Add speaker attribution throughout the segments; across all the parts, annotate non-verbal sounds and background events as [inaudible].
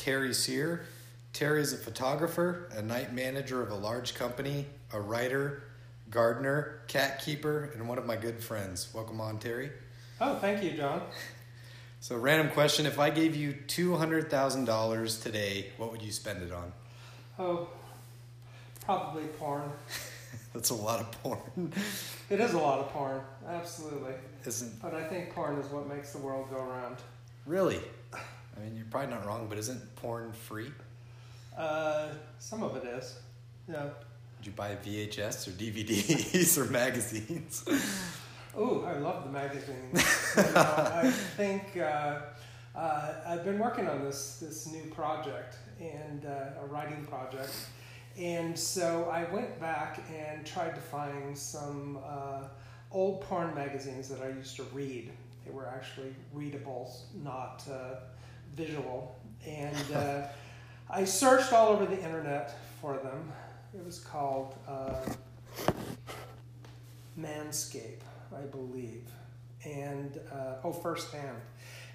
Speaker 1: guest today is Terry Sear. Terry is a photographer, a night manager of a large company, a writer, gardener, cat keeper, and one of my good friends. Welcome on, Terry.
Speaker 2: Oh, thank you, John. [laughs]
Speaker 1: So, random question if I gave you $200,000 today, what would you spend it on?
Speaker 2: Oh, probably porn. [laughs]
Speaker 1: That's a lot of porn.
Speaker 2: It is a lot of porn, absolutely.
Speaker 1: Isn't
Speaker 2: But I think porn is what makes the world go round.
Speaker 1: really? I mean, you're probably not wrong, but isn't porn free?
Speaker 2: Uh, some of it is. Yeah.
Speaker 1: Did you buy VHS or DVDs [laughs] or magazines? [laughs]
Speaker 2: Oh, I love the magazines. [laughs] I think uh, uh, I've been working on this this new project and uh, a writing project, and so I went back and tried to find some uh, old porn magazines that I used to read. They were actually readable, not uh, visual, and uh, [laughs] I searched all over the internet for them. It was called uh, Manscape, I believe, and uh, oh, firsthand.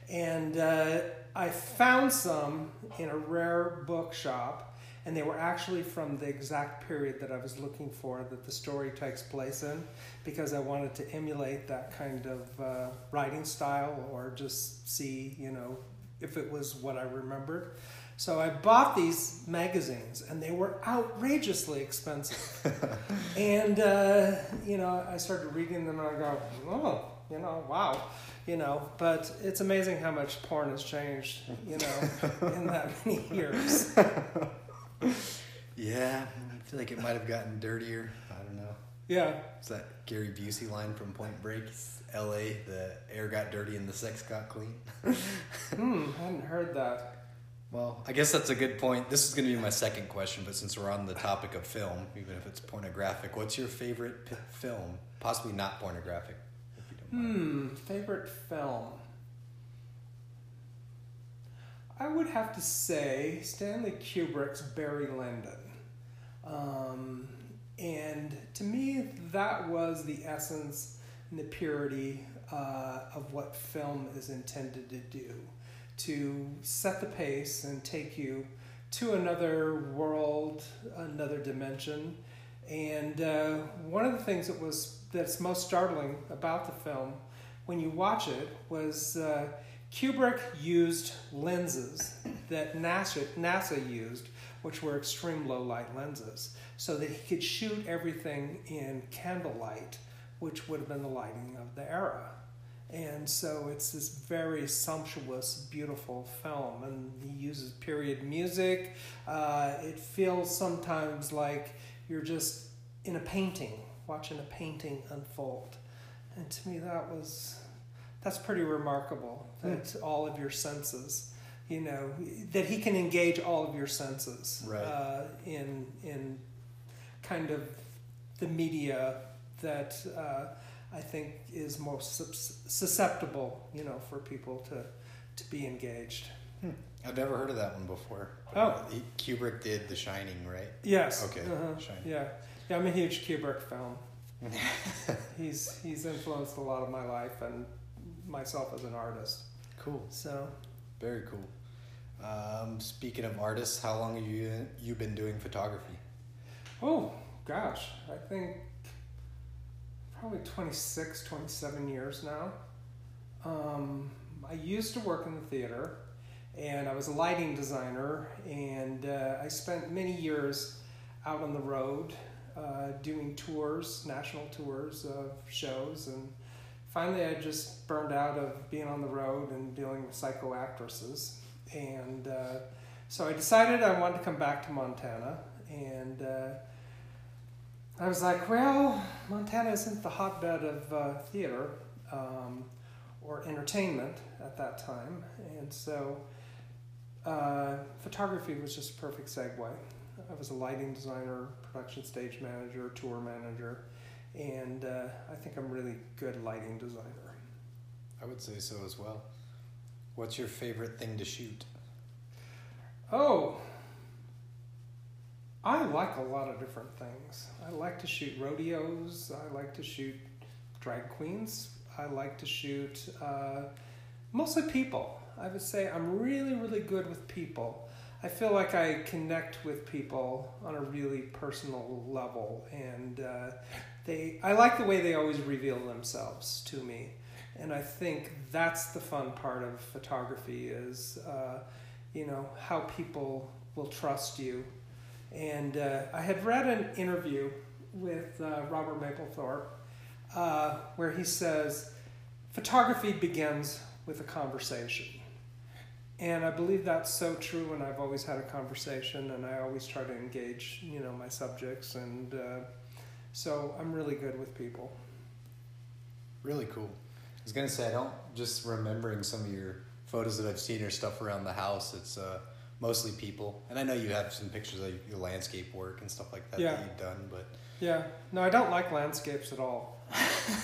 Speaker 2: And uh, I found some in a rare bookshop, and they were actually from the exact period that I was looking for that the story takes place in, because I wanted to emulate that kind of uh, writing style or just see, you know, if it was what I remembered. So I bought these magazines, and they were outrageously expensive. [laughs] and uh, you know, I started reading them, and I go, oh, you know, wow, you know. But it's amazing how much porn has changed, you know, in [laughs] that many years.
Speaker 1: yeah, I feel like it might have gotten dirtier. I don't know.
Speaker 2: Yeah,
Speaker 1: Is that Gary Busey line from Point Break? L.A. The air got dirty and the sex got clean. [laughs]
Speaker 2: hmm, I hadn't heard that.
Speaker 1: Well, I guess that's a good point. This is going to be my second question, but since we're on the topic of film, even if it's pornographic, what's your favorite p- film? Possibly not pornographic. If you don't mind.
Speaker 2: Hmm, favorite film. I would have to say Stanley Kubrick's Barry Lyndon. Um, and to me, that was the essence and the purity uh, of what film is intended to do to set the pace and take you to another world, another dimension. And uh, one of the things that was that's most startling about the film when you watch it was uh, Kubrick used lenses that NASA, NASA used, which were extreme low light lenses, so that he could shoot everything in candlelight, which would have been the lighting of the era. And so it's this very sumptuous, beautiful film, and he uses period music. Uh, it feels sometimes like you're just in a painting, watching a painting unfold. And to me, that was that's pretty remarkable. That all of your senses, you know, that he can engage all of your senses
Speaker 1: Right.
Speaker 2: uh, in in kind of the media that uh, I think is most susceptible, you know, for people to to be engaged.
Speaker 1: I've never heard of that one before.
Speaker 2: Oh.
Speaker 1: He, Kubrick did The Shining, right?
Speaker 2: Yes.
Speaker 1: Okay,
Speaker 2: Uh-huh.
Speaker 1: Shining.
Speaker 2: Yeah. Yeah. I'm a huge Kubrick fan. [laughs] he's he's influenced a lot of my life and myself as an artist.
Speaker 1: Cool.
Speaker 2: So
Speaker 1: Very cool. Um, speaking of artists, how long have you you been doing photography?
Speaker 2: Oh, gosh. I think probably 26, 27 years now. Um, I used to work in the theater and I was a lighting designer, and uh, I spent many years out on the road uh, doing tours, national tours of shows, and finally I just burned out of being on the road and dealing with psycho actresses. And uh, so I decided I wanted to come back to Montana, and uh, I was like, well, Montana isn't the hotbed of uh, theater um, or entertainment at that time, and so uh, photography was just a perfect segue. I was a lighting designer, production stage manager, tour manager, and uh, I think I'm a really good lighting designer.
Speaker 1: I would say so as well. What's your favorite thing to shoot?
Speaker 2: Oh, I like a lot of different things. I like to shoot rodeos. I like to shoot drag queens. I like to shoot uh, mostly people. I would say I'm really, really good with people. I feel like I connect with people on a really personal level, and uh, they. I like the way they always reveal themselves to me, and I think that's the fun part of photography is, uh, you know, how people will trust you. And uh, I had read an interview with uh, Robert Mapplethorpe uh, where he says, photography begins with a conversation. And I believe that's so true, and I've always had a conversation, and I always try to engage, you know, my subjects, and uh, so I'm really good with people.
Speaker 1: Really cool. I was gonna say I don't just remembering some of your photos that I've seen or stuff around the house. It's uh, mostly people, and I know you have some pictures of your landscape work and stuff like that
Speaker 2: Yeah.
Speaker 1: that you've done, but
Speaker 2: Yeah, no, I don't like landscapes at all.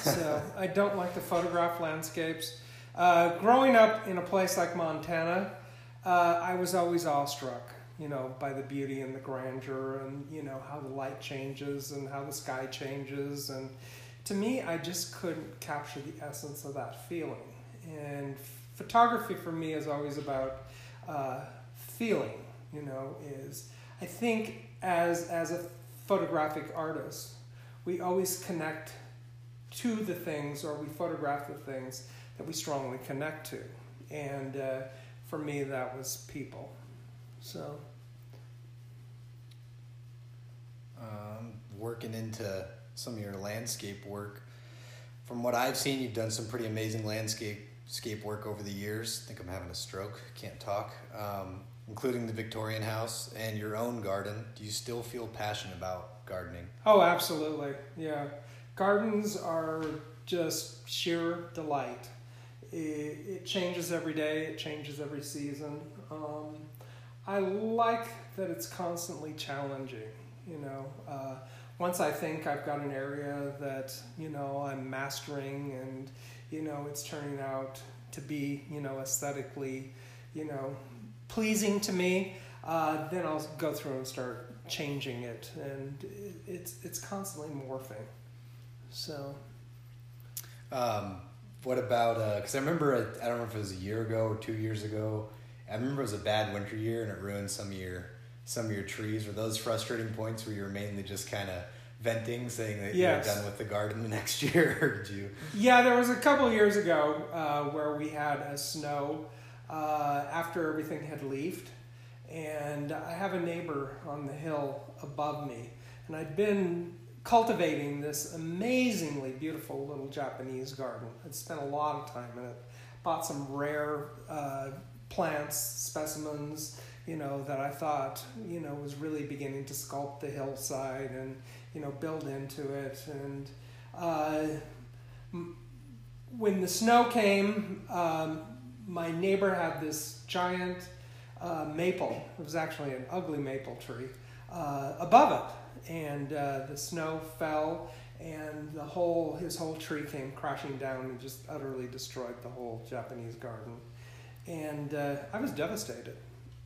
Speaker 2: so I don't like to photograph landscapes. Uh, growing up in a place like Montana, uh, I was always awestruck, you know, by the beauty and the grandeur, and you know how the light changes and how the sky changes, and to me, I just couldn't capture the essence of that feeling. And photography for me is always about uh, feeling. You know, is I think as as a photographic artist, we always connect to the things or we photograph the things that we strongly connect to. And uh, for me, that was people. So,
Speaker 1: um, working into some of your landscape work. From what I've seen, you've done some pretty amazing landscape scape work over the years. I think I'm having a stroke. Can't talk. Um, including the Victorian house and your own garden. Do you still feel passionate about gardening?
Speaker 2: oh, absolutely. Yeah. Gardens are just sheer delight. It, it changes every day, it changes every season. Um, I like that it's constantly challenging. You know, uh, once I think I've got an area that you know I'm mastering, and you know it's turning out to be you know aesthetically, you know, pleasing to me, uh, then I'll go through and start changing it, and it's it's constantly morphing. So
Speaker 1: Um, what about because I remember I don't know if it was a year ago or two years ago. I remember it was a bad winter year and it ruined some of your some of your trees. Were those frustrating points where you were mainly just kind of venting, saying that
Speaker 2: Yes.
Speaker 1: you're done with the garden the [laughs] next year, or did you?
Speaker 2: Yeah, there was a couple years ago uh, where we had a snow uh, after everything had leafed, and I have a neighbor on the hill above me, and I'd been cultivating this amazingly beautiful little Japanese garden. I'd spent a lot of time in it, bought some rare uh, plants, specimens, you know, that I thought, you know, was really beginning to sculpt the hillside and, you know, build into it. And uh, when the snow came, um, my neighbor had this giant uh, maple. It was actually an ugly maple tree uh, above it, and uh, the snow fell, and the whole his whole tree came crashing down and just utterly destroyed the whole Japanese garden. And uh, I was devastated.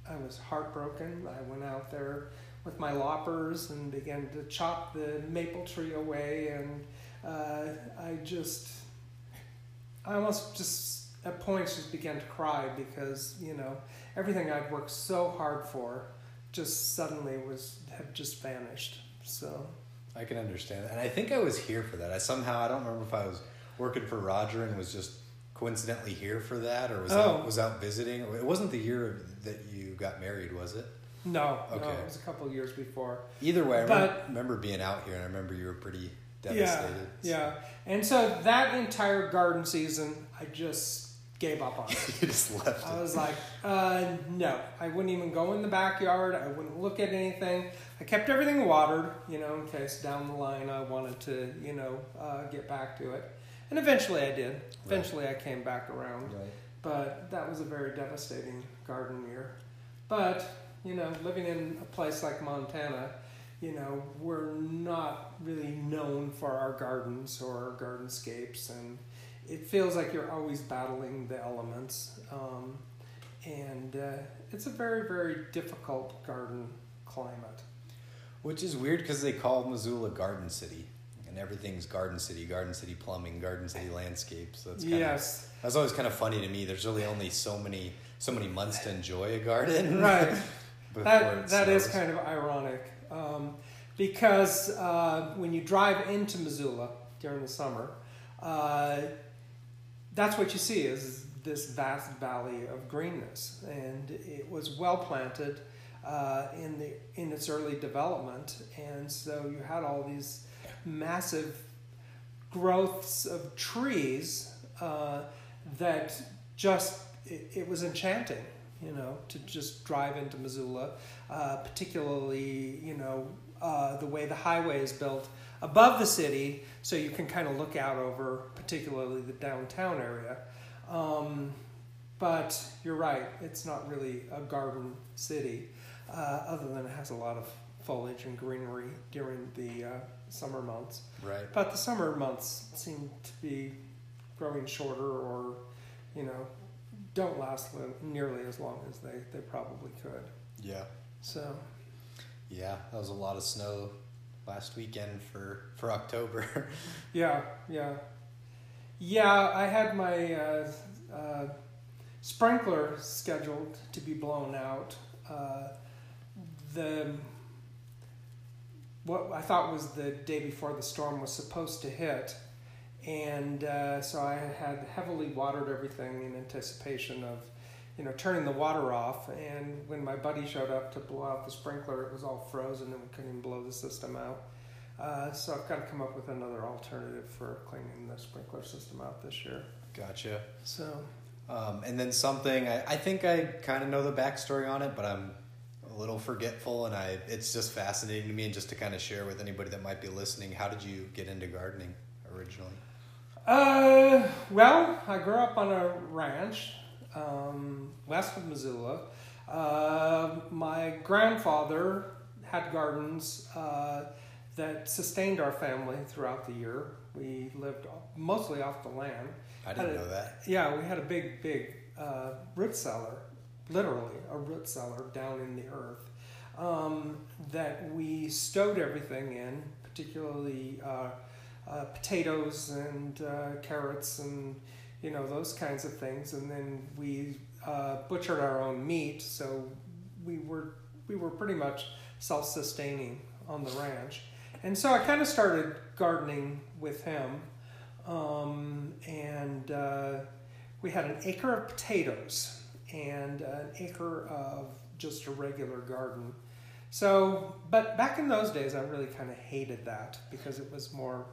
Speaker 2: I was heartbroken. I went out there with my loppers and began to chop the maple tree away, and uh, I just, I almost just at points just began to cry because you know everything I'd worked so hard for just suddenly was had just vanished. So
Speaker 1: I can understand that. And I think I was here for that. I somehow I don't remember if I was working for Roger and was just coincidentally here for that, or was
Speaker 2: Oh.
Speaker 1: out, was out visiting. It wasn't the year that you got married, was it?
Speaker 2: no, no,
Speaker 1: Okay.
Speaker 2: it was a couple of years before.
Speaker 1: Either way, I
Speaker 2: But-
Speaker 1: remember, remember being out here, and I remember you were pretty devastated.
Speaker 2: Yeah, yeah. And so that entire garden season, I just gave up on it. [laughs]
Speaker 1: you just left
Speaker 2: I
Speaker 1: it.
Speaker 2: was like, uh, no, I wouldn't even go in the backyard. I wouldn't look at anything. I kept everything watered, you know, in case down the line I wanted to, you know, uh, get back to it. And eventually I did. Eventually I came back around.
Speaker 1: Right.
Speaker 2: But that was a very devastating garden year. But, you know, living in a place like Montana, you know, we're not really known for our gardens or our gardenscapes. And it feels like you're always battling the elements. Um, and uh, it's a very, very difficult garden climate.
Speaker 1: Which is weird because they call Missoula Garden City, and everything's Garden City, Garden City Plumbing, Garden City landscapes. So it's kind
Speaker 2: yes,
Speaker 1: of, that's always kind of funny to me. There's really only so many so many months to enjoy a garden.
Speaker 2: right. [laughs] that that is kind of ironic um, because uh, when you drive into Missoula during the summer, uh, that's what you see is this vast valley of greenness, and it was well planted uh, in the in its early development, and so you had all these massive growths of trees uh, that just it, it was enchanting you know to just drive into missoula uh, particularly you know uh, the way the highway is built above the city so you can kind of look out over particularly the downtown area um, but you're right it's not really a garden city uh, other than it has a lot of foliage and greenery during the uh, summer months
Speaker 1: right.
Speaker 2: but the summer months seem to be growing shorter or, you know, don't last nearly as long as they, they probably could.
Speaker 1: Yeah,
Speaker 2: So,
Speaker 1: yeah. That was a lot of snow last weekend for for October. [laughs]
Speaker 2: yeah, yeah. Yeah, I had my uh, uh, sprinkler scheduled to be blown out. Uh, the what I thought was the day before the storm was supposed to hit, and uh, so I had heavily watered everything in anticipation of, you know, turning the water off. And when my buddy showed up to blow out the sprinkler, it was all frozen and we couldn't even blow the system out. Uh, so I've got to come up with another alternative for cleaning the sprinkler system out this year.
Speaker 1: gotcha.
Speaker 2: So
Speaker 1: Um, and then something I, I think I kind of know the backstory on it, but I'm a little forgetful, and I it's just fascinating to me, and just to kind of share with anybody that might be listening. How did you get into gardening originally?
Speaker 2: Uh, well, I grew up on a ranch um, west of Missoula. Uh, my grandfather had gardens uh, that sustained our family throughout the year. We lived mostly off the land.
Speaker 1: I didn't
Speaker 2: a-
Speaker 1: know that.
Speaker 2: Yeah, we had a big, big uh, root cellar, literally a root cellar down in the earth um, that we stowed everything in, particularly uh, uh, potatoes and uh, carrots and you know those kinds of things. And then we uh, butchered our own meat, so we were we were pretty much self-sustaining on the ranch. And so I kind of started gardening with him, um, and uh, we had an acre of potatoes and an acre of just a regular garden. So, but back in those days, I really kind of hated that because it was more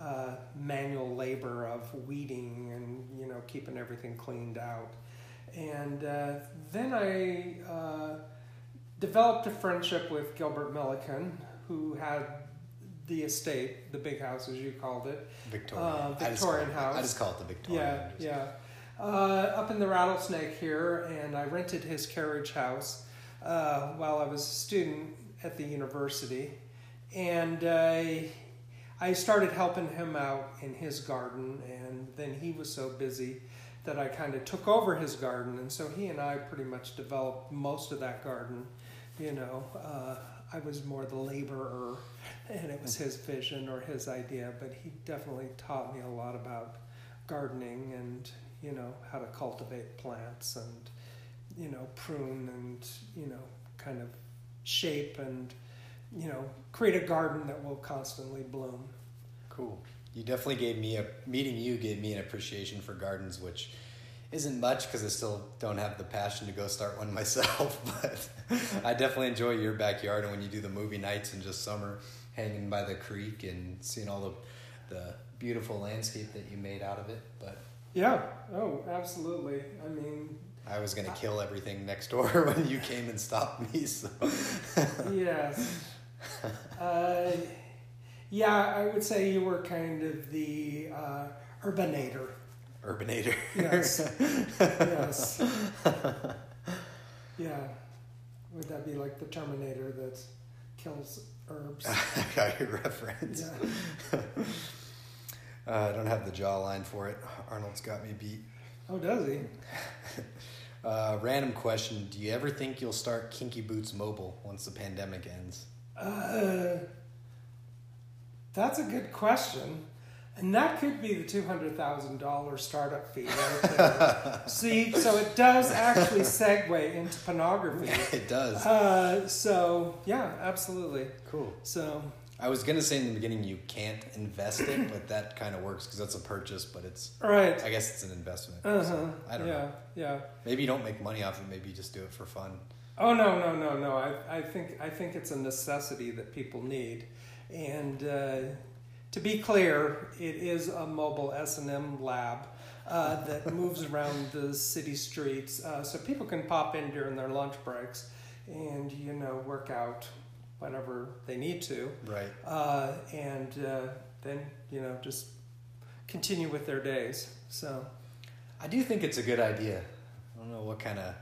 Speaker 2: uh, manual labor of weeding and you know keeping everything cleaned out. And uh, then I uh, developed a friendship with Gilbert Milliken, who had the estate, the big house as you called it,
Speaker 1: Victorian. I
Speaker 2: Victorian
Speaker 1: it-
Speaker 2: house.
Speaker 1: I just call it the Victorian.
Speaker 2: yeah, yeah. Uh, up in the Rattlesnake here, and I rented his carriage house uh, while I was a student at the university, and uh, I started helping him out in his garden, and then he was so busy that I kind of took over his garden, and so he and I pretty much developed most of that garden. You know, uh, I was more the laborer, and it was his vision or his idea, but he definitely taught me a lot about gardening and you know how to cultivate plants and you know prune and you know kind of shape and you know create a garden that will constantly bloom
Speaker 1: Cool. You definitely gave me a meeting. You gave me an appreciation for gardens, which isn't much because I still don't have the passion to go start one [laughs] myself. But I definitely enjoy your backyard and when you do the movie nights in just summer, hanging by the creek and seeing all the the beautiful landscape that you made out of it. But
Speaker 2: yeah oh absolutely i mean
Speaker 1: I was gonna kill everything next door [laughs] when you came and stopped me. So
Speaker 2: yes [laughs] uh, yeah i would say you were kind of the uh, urbanator
Speaker 1: urbanator.
Speaker 2: yes [laughs] yes yeah would that be like the terminator that kills herbs [laughs]
Speaker 1: I got your reference.
Speaker 2: yeah
Speaker 1: Uh, I don't have the jawline for it. Arnold's got me beat.
Speaker 2: oh does he
Speaker 1: Uh, random question: Do you ever think you'll start Kinky Boots Mobile once the pandemic ends?
Speaker 2: Uh, That's a good question. And that could be the $200,000 startup fee right [laughs] there. See, so it does actually segue into pornography. [laughs]
Speaker 1: it does.
Speaker 2: Uh, so, yeah, absolutely.
Speaker 1: Cool.
Speaker 2: So,
Speaker 1: I was gonna say in the beginning you can't invest it, but that kind of works because that's a purchase, but it's
Speaker 2: right.
Speaker 1: I guess it's an investment.
Speaker 2: Uh huh.
Speaker 1: so I don't
Speaker 2: yeah,
Speaker 1: know.
Speaker 2: yeah.
Speaker 1: Maybe you don't make money off it. Maybe you just do it for fun.
Speaker 2: Oh no, no, no, no. I, I think I think it's a necessity that people need, and uh, to be clear, it is a mobile S and M lab uh, that [laughs] moves around the city streets, uh, so people can pop in during their lunch breaks, and you know work out whenever they need to,
Speaker 1: Right.
Speaker 2: uh, and uh, then you know just continue with their days. So.
Speaker 1: I do think it's a good idea. I don't know what kind of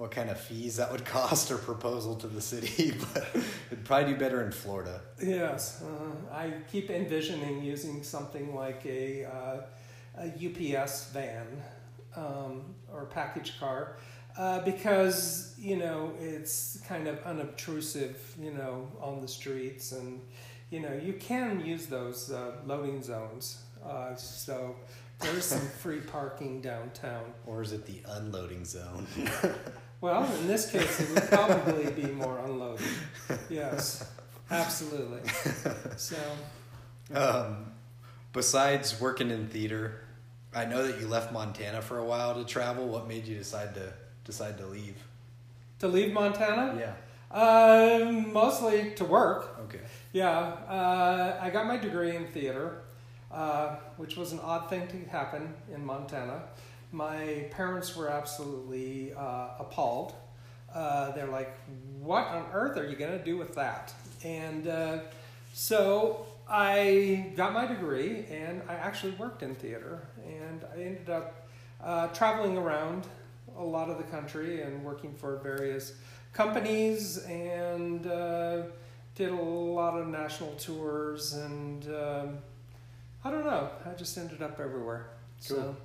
Speaker 1: what kind of fees that would [laughs] cost or proposal to the city, [laughs] but it'd probably do better in Florida.
Speaker 2: Yes, uh, I keep envisioning using something like a, uh, a UPS van um, or package car uh, because you know it's kind of unobtrusive, you know, on the streets, and you know you can use those uh, loading zones. Uh, so there's some [laughs] free parking downtown.
Speaker 1: Or is it the unloading zone?
Speaker 2: Well, in this case, it would probably be more unloading. Yes, absolutely. So.
Speaker 1: Um, besides working in theater, I know that you left Montana for a while to travel. What made you decide to decide to leave?
Speaker 2: To leave Montana?
Speaker 1: Yeah.
Speaker 2: Uh, mostly to work.
Speaker 1: Okay.
Speaker 2: Yeah, uh, I got my degree in theater, uh, which was an odd thing to happen in Montana. My parents were absolutely uh, appalled. Uh, they're like, "What on earth are you going to do with that?" And uh, so I got my degree, and I actually worked in theater, and I ended up uh, traveling around a lot of the country and working for various companies and uh, did a lot of national tours and um, I don't know. I just ended up everywhere. So
Speaker 1: Cool.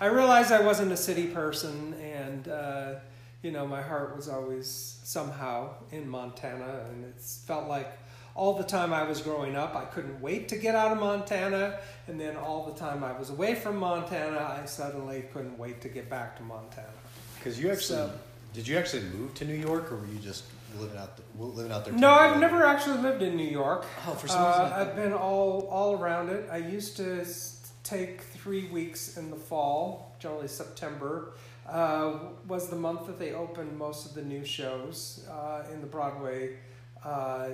Speaker 2: I realized I wasn't a city person, and uh, you know my heart was always somehow in Montana, and it felt like all the time I was growing up, I couldn't wait to get out of Montana, and then all the time I was away from Montana, I suddenly couldn't wait to get back to Montana.
Speaker 1: Because you actually
Speaker 2: So-
Speaker 1: did you actually move to New York, or were you just living out the, living out there?
Speaker 2: No, I've never actually lived in New York.
Speaker 1: Oh, for some reason.
Speaker 2: Uh, I've been all all around it. I used to take three weeks in the fall, generally September. Uh, was the month that they opened most of the new shows uh, in the Broadway uh,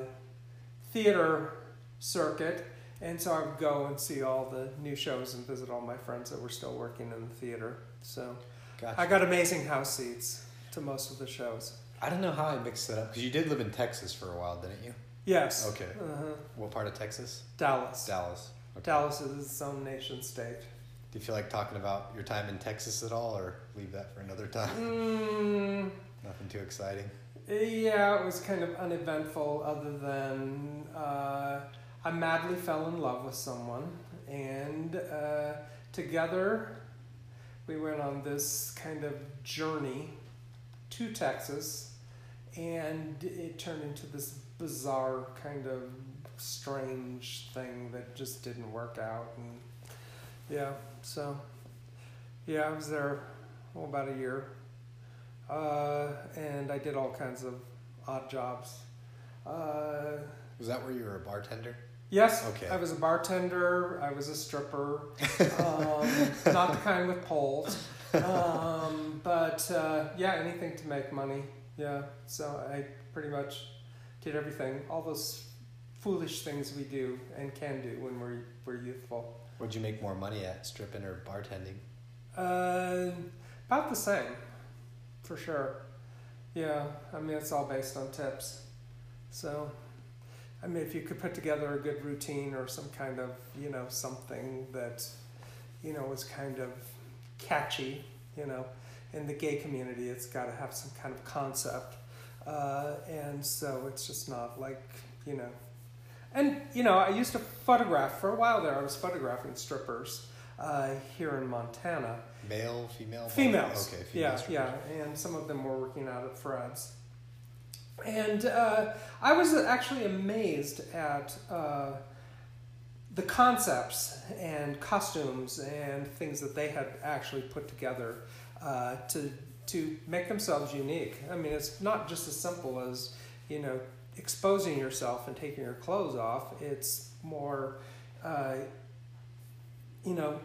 Speaker 2: theater circuit, and so I would go and see all the new shows and visit all my friends that were still working in the theater. So
Speaker 1: Gotcha.
Speaker 2: I got amazing house seats to most of the shows.
Speaker 1: I don't know how I mixed it up because you did live in Texas for a while, didn't you?
Speaker 2: Yes.
Speaker 1: Okay.
Speaker 2: Uh-huh.
Speaker 1: What part of Texas?
Speaker 2: Dallas.
Speaker 1: Dallas. Okay.
Speaker 2: Dallas is its own nation state.
Speaker 1: Do you feel like talking about your time in Texas at all, or leave that for another time?
Speaker 2: Mm, [laughs]
Speaker 1: Nothing too exciting.
Speaker 2: yeah, it was kind of uneventful, other than uh, I madly fell in love with someone, and uh, together we went on this kind of journey to Texas, and it turned into this bizarre kind of strange thing that just didn't work out, and yeah, so yeah, I was there oh, about a year. Uh, and I did all kinds of odd jobs. Uh,
Speaker 1: Was that where you were a bartender?
Speaker 2: yes,
Speaker 1: Okay.
Speaker 2: I was a bartender. I was a stripper, um, not the kind with poles, um, but uh, yeah, anything to make money. Yeah, so I pretty much did everything, all those foolish things we do and can do when we're we're youthful.
Speaker 1: Would you make more money at stripping or bartending?
Speaker 2: Uh, about the same, for sure. Yeah, I mean it's all based on tips. So, I mean if you could put together a good routine or some kind of you know something that, you know, was kind of catchy, you know, in the gay community it's got to have some kind of concept, uh, and so it's just not like you know. And you know, I used to photograph for a while there. I was photographing strippers uh, here in Montana.
Speaker 1: Male, female?
Speaker 2: Females.
Speaker 1: Okay,
Speaker 2: yeah,
Speaker 1: females.
Speaker 2: yeah, and some of them were working out at Fred's. And uh, I was actually amazed at uh, the concepts and costumes and things that they had actually put together uh, to to make themselves unique. I mean, it's not just as simple as you know exposing yourself and taking your clothes off. It's more, uh, you know,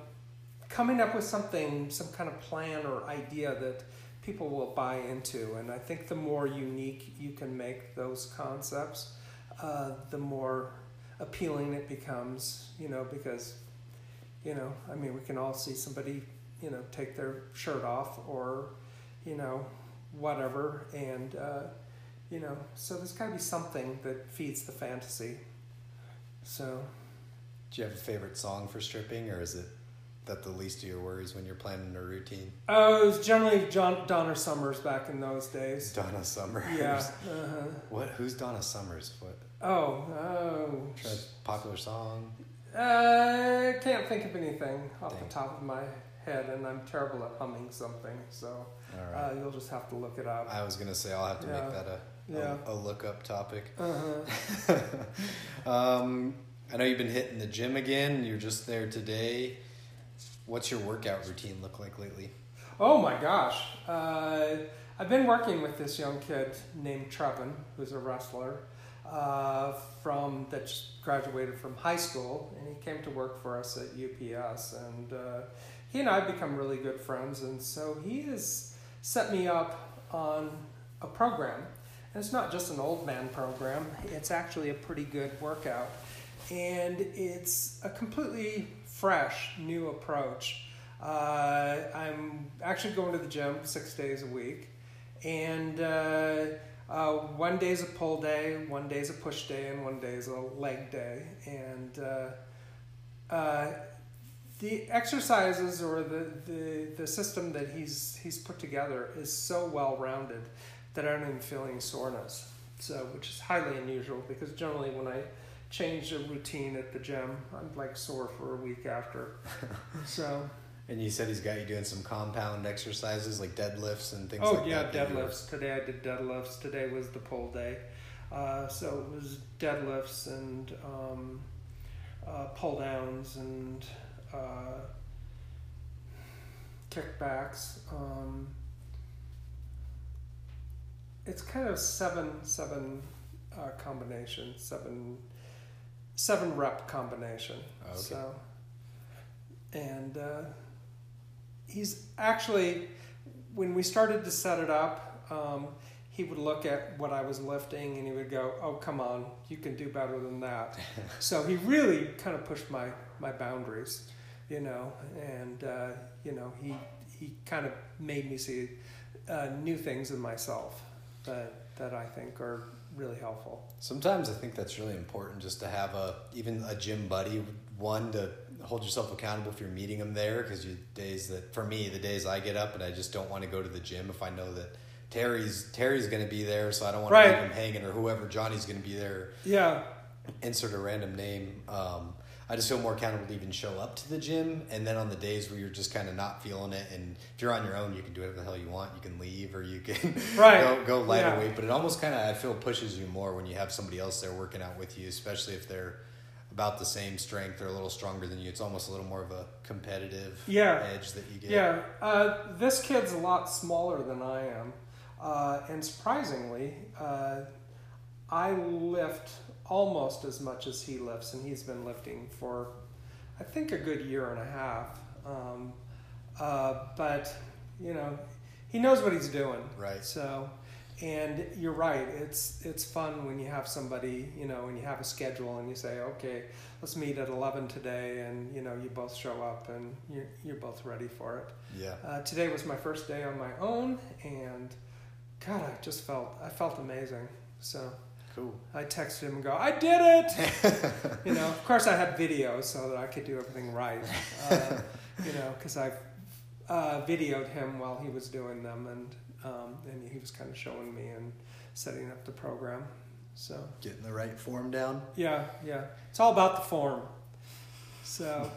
Speaker 2: coming up with something, some kind of plan or idea that people will buy into. And I think the more unique you can make those concepts, uh, the more appealing it becomes, you know, because, you know, I mean, we can all see somebody, you know, take their shirt off or, you know, whatever. And, uh, you know, so there's got to be something that feeds the fantasy. So.
Speaker 1: Do you have a favorite song for stripping, or is it that the least of your worries when you're planning a routine?
Speaker 2: Oh, it was generally John, Donna Summers back in those days.
Speaker 1: Donna Summers.
Speaker 2: Yeah. Uh-huh.
Speaker 1: What? Who's Donna Summers? What?
Speaker 2: Oh, oh.
Speaker 1: Popular song.
Speaker 2: I can't think of anything off
Speaker 1: Dang.
Speaker 2: the top of my head, and I'm terrible at humming something, so
Speaker 1: right.
Speaker 2: uh, you'll just have to look it up.
Speaker 1: I was gonna say I'll have to
Speaker 2: yeah.
Speaker 1: make that a
Speaker 2: Yeah.
Speaker 1: a, a look up topic.
Speaker 2: Uh-huh. [laughs]
Speaker 1: um, I know you've been hitting the gym again. You're just there today. What's your workout routine look like lately?
Speaker 2: Oh my gosh. Uh, I've been working with this young kid named Trevin, who's a wrestler uh, from that just graduated from high school, and he came to work for us at UPS. And uh, he and I have become really good friends, and so he has set me up on a program. And it's not just an old man program; it's actually a pretty good workout, and it's a completely fresh, new approach. Uh, I'm actually going to the gym six days a week, and uh, uh, one day is a pull day, one day is a push day, and one day is a leg day. And uh, uh, the exercises or the, the, the system that he's he's put together is so well rounded that I don't even feel any soreness. So, which is highly unusual because generally when I change a routine at the gym, I'm like sore for a week after. [laughs] so.
Speaker 1: And you said he's got you doing some compound exercises like deadlifts and things
Speaker 2: Oh
Speaker 1: like
Speaker 2: yeah,
Speaker 1: that. you were-
Speaker 2: deadlifts. Today I did deadlifts. Today was the pull day, uh, so it was deadlifts and um, uh, pull downs and uh, kickbacks. Um, it's kind of seven seven uh, combination, seven seven rep combination.
Speaker 1: Oh, okay.
Speaker 2: So, and uh, he's actually when we started to set it up, um, he would look at what I was lifting and he would go, "Oh, come on, you can do better than that." [laughs] so he really kind of pushed my my boundaries, you know, and uh, you know he he kind of made me see uh, new things in myself that that I think are really helpful.
Speaker 1: Sometimes I think that's really important just to have a even a gym buddy, one to hold yourself accountable if you're meeting them there because you days that for me the days I get up and I just don't want to go to the gym if I know that Terry's Terry's going to be there so I don't want
Speaker 2: Right.
Speaker 1: to leave him hanging or whoever Johnny's going to be there
Speaker 2: Yeah,
Speaker 1: insert a random name um, I just feel more accountable to even show up to the gym. And then on the days where you're just kind of not feeling it and if you're on your own you can do whatever the hell you want. You can leave or you can [laughs]
Speaker 2: Right.
Speaker 1: go, go lighter
Speaker 2: Yeah.
Speaker 1: weight. But it almost kind of I feel pushes you more when you have somebody else there working out with you especially if they're about the same strength or a little stronger than you. It's almost a little more of a competitive
Speaker 2: Yeah.
Speaker 1: edge that you get.
Speaker 2: Yeah, uh, this kid's a lot smaller than I am, uh, and surprisingly, uh, I lift almost as much as he lifts, and he's been lifting for, I think, a good year and a half. Um, uh, but you know, he knows what he's doing.
Speaker 1: Right.
Speaker 2: So, and you're right. It's it's fun when you have somebody, you know, when you have a schedule, and you say, okay, let's meet at eleven today, and you know, you both show up, and you're you're both ready for it.
Speaker 1: yeah
Speaker 2: Uh, today was my first day on my own, and God, I just felt I felt amazing. So
Speaker 1: cool
Speaker 2: I texted him and go, I did it. [laughs] you know, of course I had video so that I could do everything right. Uh, you know, because I uh, videoed him while he was doing them, and um, and he was kind of showing me and setting up the program. So
Speaker 1: getting the right form down
Speaker 2: yeah, yeah, it's all about the form. So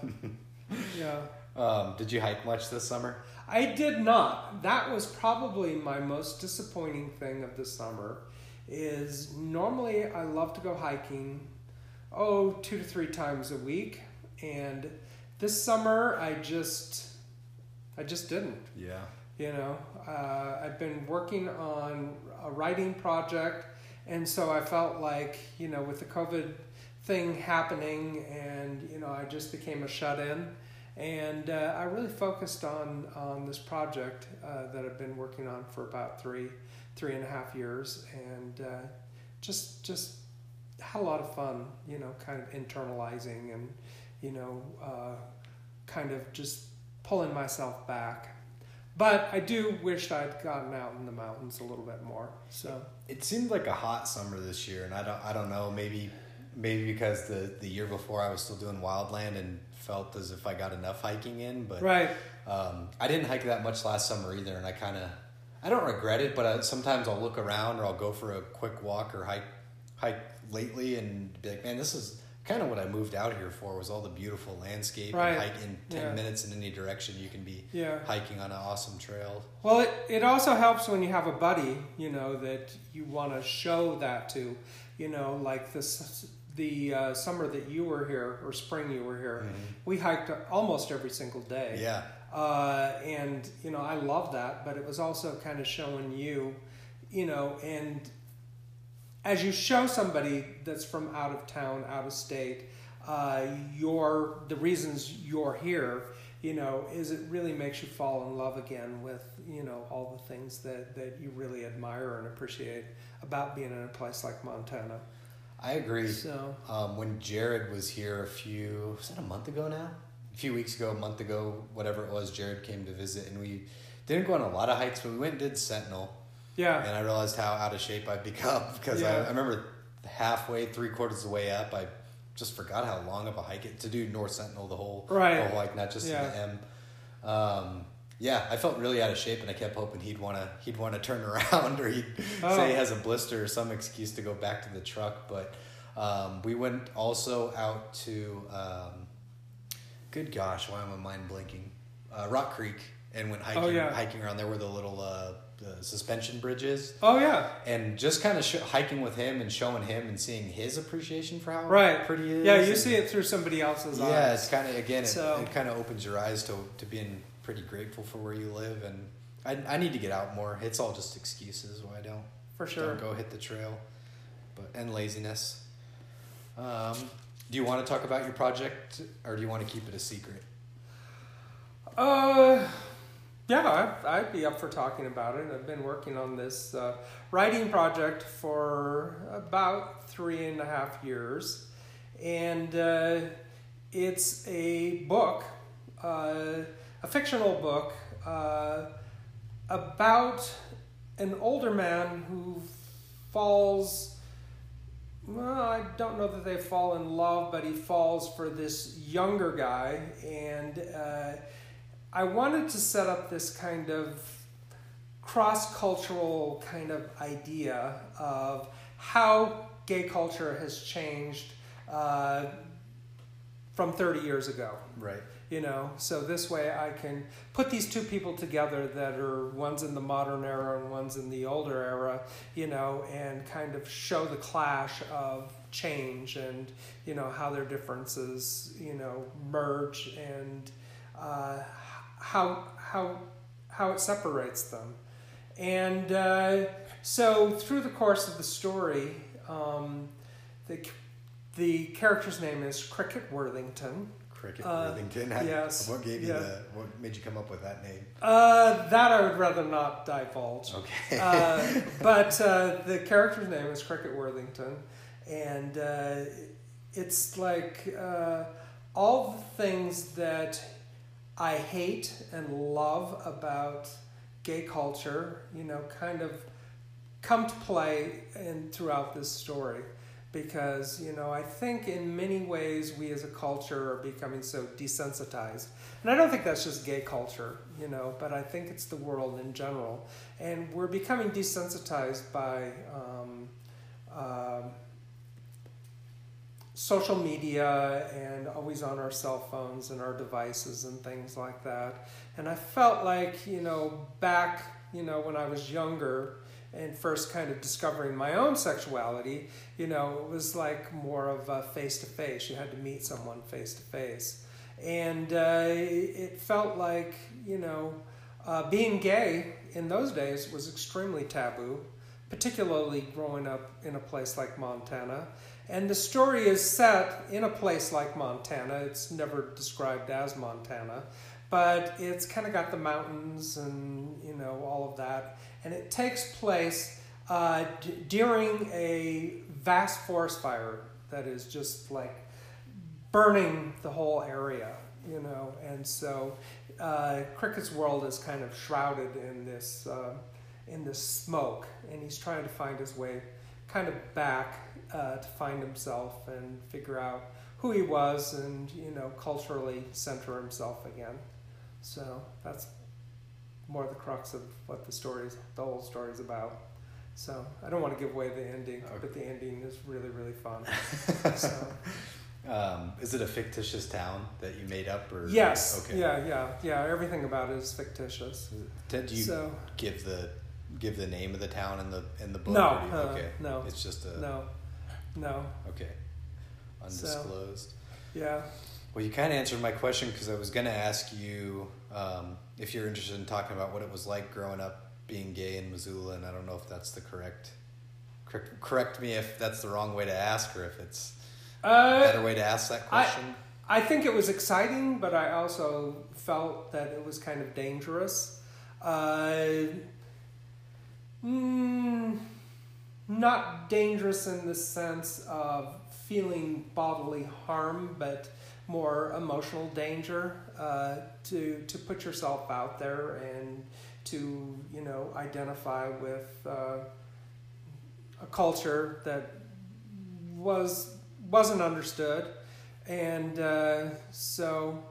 Speaker 2: [laughs] yeah.
Speaker 1: um, did you hike much this summer
Speaker 2: I did not. That was probably my most disappointing thing of the summer. Is normally I love to go hiking oh, two to three times a week. And this summer, I just, I just didn't.
Speaker 1: Yeah.
Speaker 2: You know, uh, I've been working on a writing project, and so I felt like, you know, with the COVID thing happening, and you know, I just became a shut in, and uh, I really focused on on this project uh, that I've been working on for about three three and a half years, and uh, just just had a lot of fun, you know, kind of internalizing and you know, uh, kind of just pulling myself back but I do wish I'd gotten out in the mountains a little bit more. So
Speaker 1: it seemed like a hot summer this year, and I don't I don't know maybe maybe because the the year before I was still doing wildland and felt as if I got enough hiking in, but
Speaker 2: right.
Speaker 1: Um, I didn't hike that much last summer either, and I kind of I don't regret it, but I, sometimes I'll look around or I'll go for a quick walk or hike hike lately and be like, man, this is kind of what I moved out here for was all the beautiful landscape
Speaker 2: Right.
Speaker 1: and hike in 10
Speaker 2: Yeah.
Speaker 1: minutes in any direction you can be
Speaker 2: Yeah.
Speaker 1: hiking on an awesome trail.
Speaker 2: Well, it, it also helps when you have a buddy, you know, that you want to show that to. You know, like this the uh, summer that you were here or spring you were here, we hiked almost every single day.
Speaker 1: Yeah.
Speaker 2: Uh, and you know, I love that, but it was also kind of showing you, you know, and as you show somebody that's from out of town, out of state, uh, your the reasons you're here, you know, is it really makes you fall in love again with you know all the things that that you really admire and appreciate about being in a place like Montana.
Speaker 1: I agree.
Speaker 2: So
Speaker 1: Um, when Jared was here a few, was that a month ago now? A few weeks ago, a month ago, whatever it was, Jared came to visit and we didn't go on a lot of hikes, but we went and did Sentinel.
Speaker 2: yeah,
Speaker 1: And I realized how out of shape I'd become [laughs] because I,
Speaker 2: Yeah.
Speaker 1: I remember halfway, three quarters of the way up, I just forgot how long of a hike it to do North Sentinel the whole,
Speaker 2: Right.
Speaker 1: the whole hike, not just
Speaker 2: Yeah.
Speaker 1: the M. Um, yeah, I felt really out of shape, and I kept hoping he'd want to he'd want to [laughs] turn around or he'd
Speaker 2: Oh.
Speaker 1: say he has a blister or some excuse to go back to the truck. But um, we went also out to um, good gosh, why am I mind blinking? Uh, Rock Creek and went hiking
Speaker 2: Oh, yeah.
Speaker 1: hiking around there where the little uh, the suspension bridge is
Speaker 2: oh yeah,
Speaker 1: and just kind of sh- hiking with him and showing him and seeing his appreciation for how
Speaker 2: right.
Speaker 1: pretty it is.
Speaker 2: Yeah, you
Speaker 1: and-
Speaker 2: see it through somebody else's
Speaker 1: Yeah,
Speaker 2: eyes.
Speaker 1: it's kind of again, it,
Speaker 2: So-
Speaker 1: it kind of opens your eyes to to being pretty grateful for where you live, and I I need to get out more. It's all just excuses why I don't
Speaker 2: for sure.
Speaker 1: don't go hit the trail, but and laziness. Um, do you want to talk about your project, or do you want to keep it a secret?
Speaker 2: Uh, yeah, I'd, I'd be up for talking about it. I've been working on this uh, writing project for about three and a half years, and uh, it's a book, uh, a fictional book uh, about an older man who falls. Well, I don't know that they fall in love, but he falls for this younger guy, and uh, I wanted to set up this kind of cross cultural kind of idea of how gay culture has changed uh, from 30 years ago.
Speaker 1: Right.
Speaker 2: You know, so this way I can put these two people together that are one's in the modern era and one's in the older era, you know, and kind of show the clash of change and, you know, how their differences, you know, merge and uh, how, how, how it separates them. And uh, so through the course of the story, um, the, the character's name is Cricket Worthington.
Speaker 1: Cricket
Speaker 2: Uh,
Speaker 1: Worthington. [laughs]
Speaker 2: Yes,
Speaker 1: What gave you
Speaker 2: yeah.
Speaker 1: the? What made you come up with that name?
Speaker 2: Uh, that I would rather not divulge.
Speaker 1: Okay.
Speaker 2: Uh, [laughs] but uh, the character's name is Cricket Worthington, and uh, it's like uh, all the things that I hate and love about gay culture, you know, kind of come to play in throughout this story. Because you know, I think in many ways we as a culture are becoming so desensitized, and I don't think that's just gay culture, you know, but I think it's the world in general, and we're becoming desensitized by um, um social media and always on our cell phones and our devices and things like that. And I felt like, you know, back, you know, when I was younger and first kind of discovering my own sexuality, you know, it was like more of a face to face. You had to meet someone face to face. And uh, it felt like, you know, uh, being gay in those days was extremely taboo, particularly growing up in a place like Montana. And the story is set in a place like Montana. It's never described as Montana, but it's kind of got the mountains and you know all of that. And it takes place uh, d- during a vast forest fire that is just like burning the whole area, you know. And so uh, Cricket's world is kind of shrouded in this uh, in this smoke, and he's trying to find his way kind of back uh, to find himself and figure out who he was and you know culturally center himself again so that's more the crux of what the story is the whole story is about. So i don't want to give away the ending okay. but the ending is really really fun. [laughs]
Speaker 1: So. Um, is it a fictitious town that you made up or?
Speaker 2: Yes. Okay. Yeah yeah yeah. Everything about it is fictitious.
Speaker 1: Do you so, give the give the name of the town in the in the book?
Speaker 2: No,
Speaker 1: you,
Speaker 2: uh, okay, no,
Speaker 1: it's just a
Speaker 2: no, no.
Speaker 1: Okay, undisclosed. So,
Speaker 2: yeah.
Speaker 1: Well, you kind of answered my question because I was going to ask you um, if you're interested in talking about what it was like growing up being gay in Missoula, and I don't know if that's the correct. Correct, correct me if that's the wrong way to ask, or if it's uh, a better way to ask that question.
Speaker 2: I, I think it was exciting, but I also felt that it was kind of dangerous. Uh, Mm, not dangerous in the sense of feeling bodily harm, but more emotional danger uh, to to put yourself out there and to you know identify with uh, a culture that was wasn't understood, and uh, so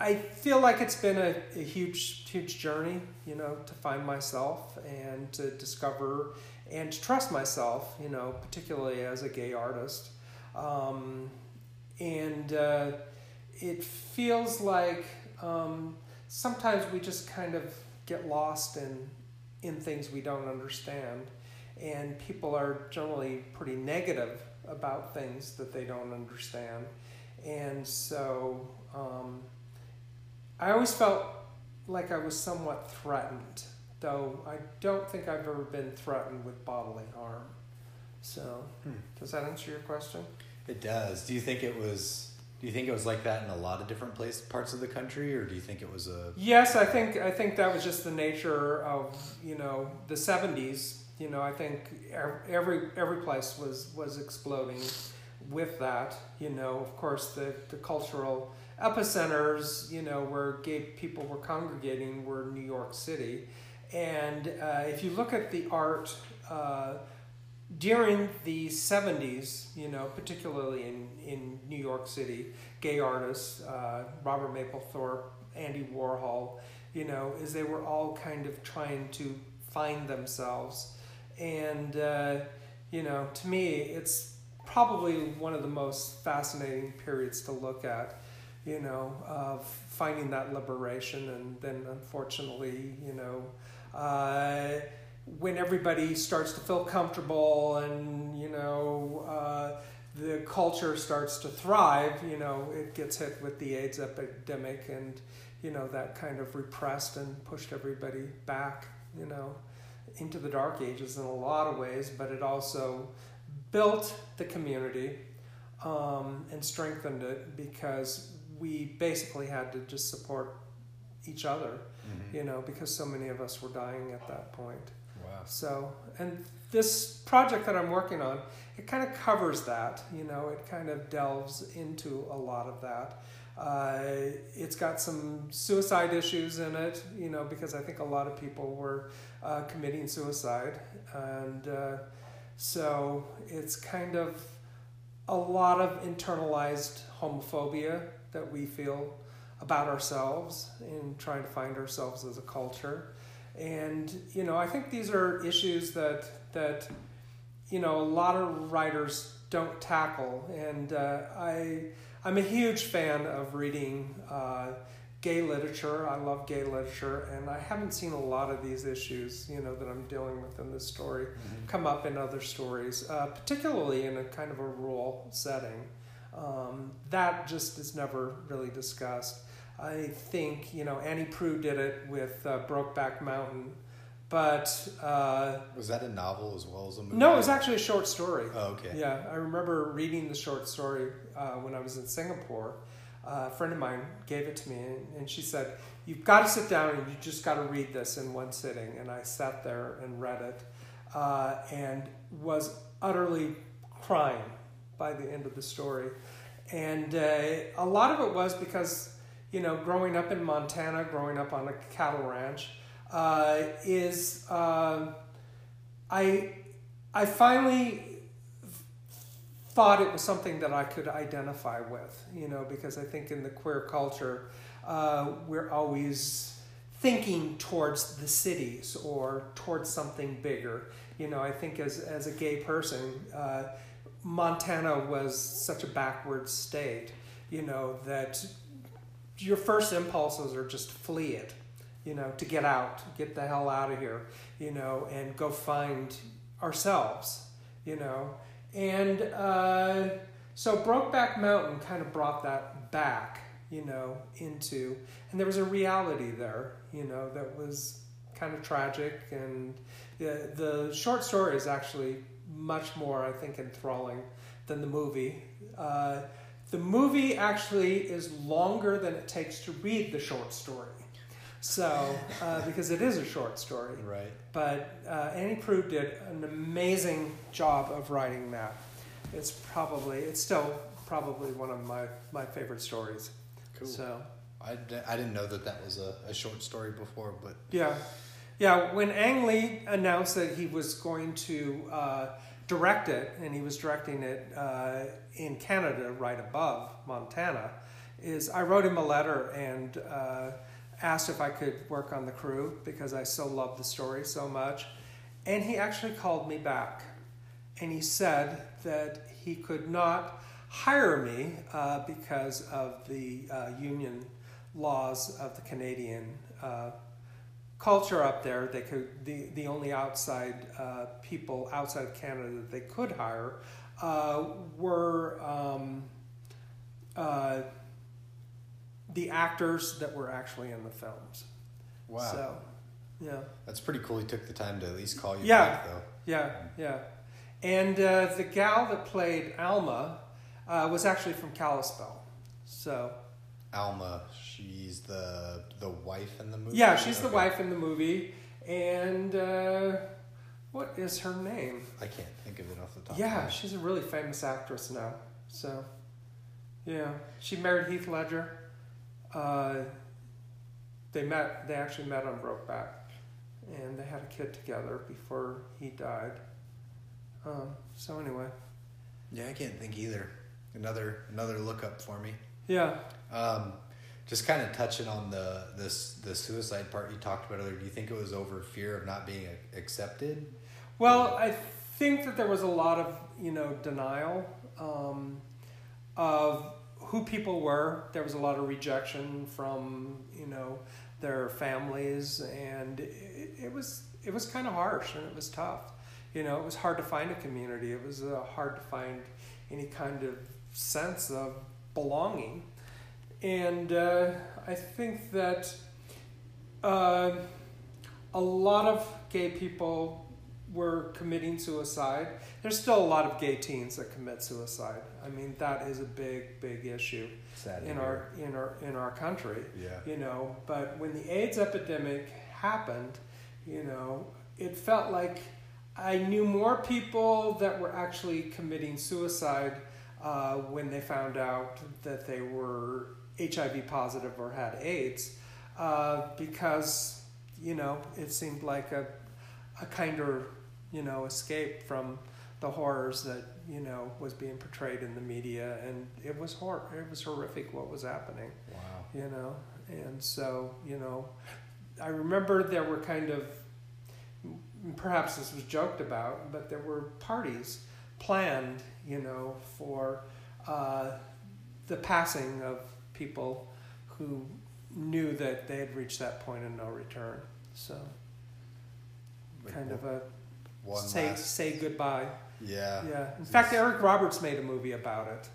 Speaker 2: I feel like it's been a, a, huge, huge journey, you know, to find myself and to discover and to trust myself, you know, particularly as a gay artist. Um, and uh, it feels like um, sometimes we just kind of get lost in in things we don't understand, and people are generally pretty negative about things that they don't understand, and so. Um, I always felt like I was somewhat threatened, though I don't think I've ever been threatened with bodily harm. So, hmm. does that answer your question?
Speaker 1: It does. Do you think it was? Do you think it was like that in a lot of different place parts of the country, or do you think it was a?
Speaker 2: Yes, I think I think that was just the nature of you know the '70s. You know, I think every every place was was exploding with that. You know, of course, the the cultural epicenters, you know, where gay people were congregating were New York City. And uh, if you look at the art uh, during the 70s, you know, particularly in, in New York City, gay artists, uh, Robert Mapplethorpe, Andy Warhol, you know, is they were all kind of trying to find themselves. And, uh, you know, to me, it's probably one of the most fascinating periods to look at you know, of finding that liberation. And then unfortunately, you know, uh, when everybody starts to feel comfortable and, you know, uh, the culture starts to thrive, you know, it gets hit with the AIDS epidemic and, you know, that kind of repressed and pushed everybody back, you know, into the dark ages in a lot of ways, but it also built the community um, and strengthened it because we basically had to just support each other. You know, because so many of us were dying at that point.
Speaker 1: Wow.
Speaker 2: So, and this project that I'm working on, it kind of covers that, you know, it kind of delves into a lot of that. Uh, it's got some suicide issues in it, you know, because I think a lot of people were uh, committing suicide. And uh, so it's kind of a lot of internalized homophobia that we feel about ourselves in trying to find ourselves as a culture. And you know, I think these are issues that that you know a lot of writers don't tackle. And uh, I I'm a huge fan of reading uh, gay literature. I love gay literature, and I haven't seen a lot of these issues, you know, that I'm dealing with in this story
Speaker 1: Mhm.
Speaker 2: come up in other stories, uh, particularly in a kind of a rural setting. Um, that just is never really discussed. I think, you know, Annie Proulx did it with uh, Brokeback Mountain, but uh,
Speaker 1: Was that a novel as well as a movie?
Speaker 2: no, it was actually a short story.
Speaker 1: Oh, okay.
Speaker 2: Yeah, I remember reading the short story uh, when I was in Singapore. Uh, a friend of mine gave it to me, and, and she said, You've got to sit down and you just got to read this in one sitting. And I sat there and read it uh, and was utterly crying by the end of the story. And uh, a lot of it was because, you know, growing up in Montana, growing up on a cattle ranch, uh, is uh, I, I finally thought it was something that I could identify with, you know, because I think in the queer culture, uh, we're always thinking towards the cities or towards something bigger. You know, I think as, as a gay person, uh, Montana was such a backward state, you know, that your first impulses are just flee it, you know, to get out, get the hell out of here, you know, and go find ourselves, you know. And uh, so Brokeback Mountain kind of brought that back, you know, into, and there was a reality there, you know, that was kind of tragic. And the, the short story is actually much more, I think, enthralling than the movie. Uh, the movie actually is longer than it takes to read the short story. So, uh, [laughs] because it is a short story.
Speaker 1: Right.
Speaker 2: But uh, Annie Proulx did an amazing job of writing that. It's probably, it's still probably one of my, my favorite stories.
Speaker 1: Cool.
Speaker 2: So,
Speaker 1: I, d- I didn't know that that was a, a short story before, but
Speaker 2: yeah. Yeah, when Ang Lee announced that he was going to uh, direct it, and he was directing it uh, in Canada, right above Montana, is I wrote him a letter and uh, asked if I could work on the crew because I so loved the story so much. And he actually called me back, and he said that he could not hire me uh, because of the uh, union laws of the Canadian uh, culture up there. They could the the only outside uh, people outside of Canada that they could hire uh, were um, uh, the actors that were actually in the films.
Speaker 1: wow.
Speaker 2: So, yeah,
Speaker 1: That's pretty cool. He took the time to at least call you
Speaker 2: Yeah.
Speaker 1: back, though.
Speaker 2: yeah, yeah. And uh, the gal that played Alma uh, was actually from Kalispell. So
Speaker 1: Alma, she's the the wife in the movie.
Speaker 2: yeah, she's the wife in the movie. And uh, what is her name?
Speaker 1: I can't think of it off the top.
Speaker 2: Yeah,
Speaker 1: my
Speaker 2: she's a really famous actress now. So, yeah, she married Heath Ledger. Uh, they met. They actually met on Brokeback, and they had a kid together before he died. Um, so anyway,
Speaker 1: yeah, I can't think either. Another another look up for me.
Speaker 2: yeah,
Speaker 1: Um, just kind of touching on the this the suicide part you talked about earlier. Do you think it was over fear of not being accepted?
Speaker 2: Well, I think that there was a lot of you know denial um, of who people were. There was a lot of rejection from you know their families, and it, it was it was kind of harsh and it was tough. You know, it was hard to find a community. It was uh, hard to find any kind of sense of belonging, and uh, I think that uh, a lot of gay people were committing suicide. There's still a lot of gay teens that commit suicide. I mean, that is a big, big issue in our in our in our country.
Speaker 1: yeah.
Speaker 2: You know, but when the AIDS epidemic happened, you know, it felt like I knew more people that were actually committing suicide uh, when they found out that they were HIV positive or had AIDS, uh, because you know it seemed like a a kinder you know escape from the horrors that you know was being portrayed in the media, and it was hor- it was horrific what was happening
Speaker 1: Wow.
Speaker 2: you know and so you know i remember there were kind of perhaps this was joked about but there were parties planned you know for uh, the passing of people who knew that they had reached that point of no return. So kind of a
Speaker 1: one
Speaker 2: say
Speaker 1: last.
Speaker 2: say goodbye.
Speaker 1: Yeah.
Speaker 2: Yeah. In fact, Eric Roberts made a movie about it.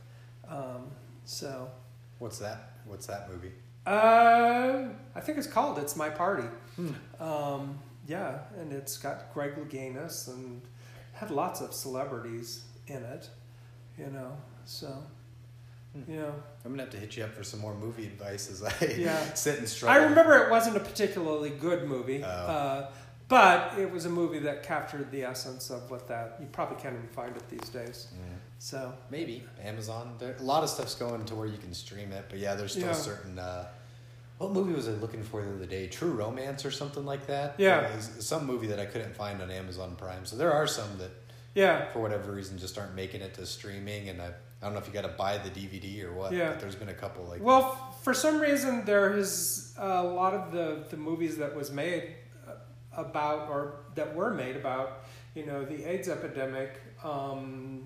Speaker 2: Um, so
Speaker 1: What's that? What's that movie?
Speaker 2: uh, I think it's called "It's My Party."
Speaker 1: Hmm.
Speaker 2: Um, yeah, and it's got Greg Louganis and had lots of celebrities in it. You know, so Know.
Speaker 1: I'm gonna have to hit you up for some more movie advice as I
Speaker 2: Yeah. [laughs]
Speaker 1: sit and struggle.
Speaker 2: I remember it wasn't a particularly good movie,
Speaker 1: Oh.
Speaker 2: uh, but it was a movie that captured the essence of what that. You probably can't even find it these days.
Speaker 1: Yeah.
Speaker 2: So
Speaker 1: Maybe Amazon. There, a lot of stuff's going to where you can stream it, but yeah, there's still
Speaker 2: Yeah.
Speaker 1: certain. Uh, what movie was I looking for the other day? True Romance or something like that.
Speaker 2: Yeah.
Speaker 1: Some movie that I couldn't find on Amazon Prime. So there are some that,
Speaker 2: yeah,
Speaker 1: for whatever reason, just aren't making it to streaming. And I, I don't know if you got to buy the DVD or what.
Speaker 2: Yeah.
Speaker 1: But there's been a couple like.
Speaker 2: Well, f- for some reason, there is a lot of the, the movies that was made uh, about, or that were made about, you know, the AIDS epidemic, um,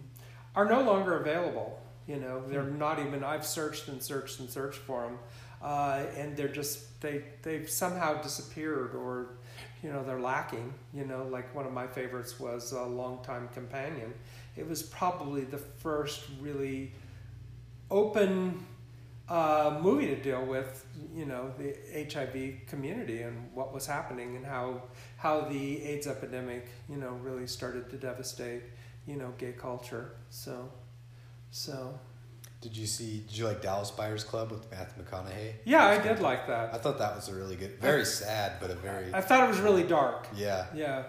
Speaker 2: are no longer available. You know, they're not even. I've searched and searched and searched for them, uh, and they're just they they've somehow disappeared, or you know, they're lacking. You know, like one of my favorites was a Longtime Companion. It was probably the first really open uh, movie to deal with, you know, the HIV community and what was happening and how how the AIDS epidemic, you know, really started to devastate, you know, gay culture. So, so
Speaker 1: Did you see? Did you like Dallas Buyers Club with Matthew McConaughey?
Speaker 2: yeah, I did like that.
Speaker 1: I thought that was a really good, very sad, but a very
Speaker 2: I thought it was really dark.
Speaker 1: yeah,
Speaker 2: Yeah,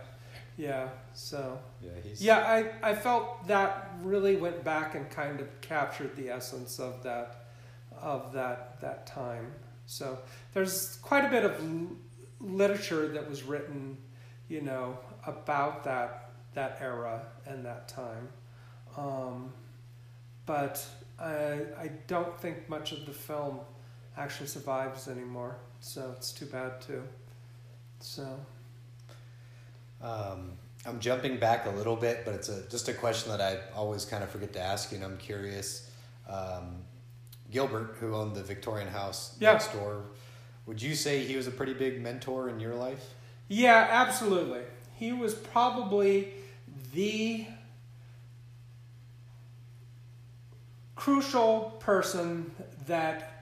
Speaker 2: yeah. So
Speaker 1: yeah. He's
Speaker 2: yeah, I I felt that really went back and kind of captured the essence of that of that that time. So there's quite a bit of l- literature that was written, you know, about that that era and that time. Um, but I I don't think much of the film actually survives anymore. So it's too bad too. So
Speaker 1: Um, I'm jumping back a little bit, but it's a just a question that I always kind of forget to ask you, and I'm curious. Um, Gilbert, who owned the Victorian house
Speaker 2: Yeah.
Speaker 1: next door, would you say he was a pretty big mentor in your life?
Speaker 2: Yeah, absolutely. He was probably the crucial person that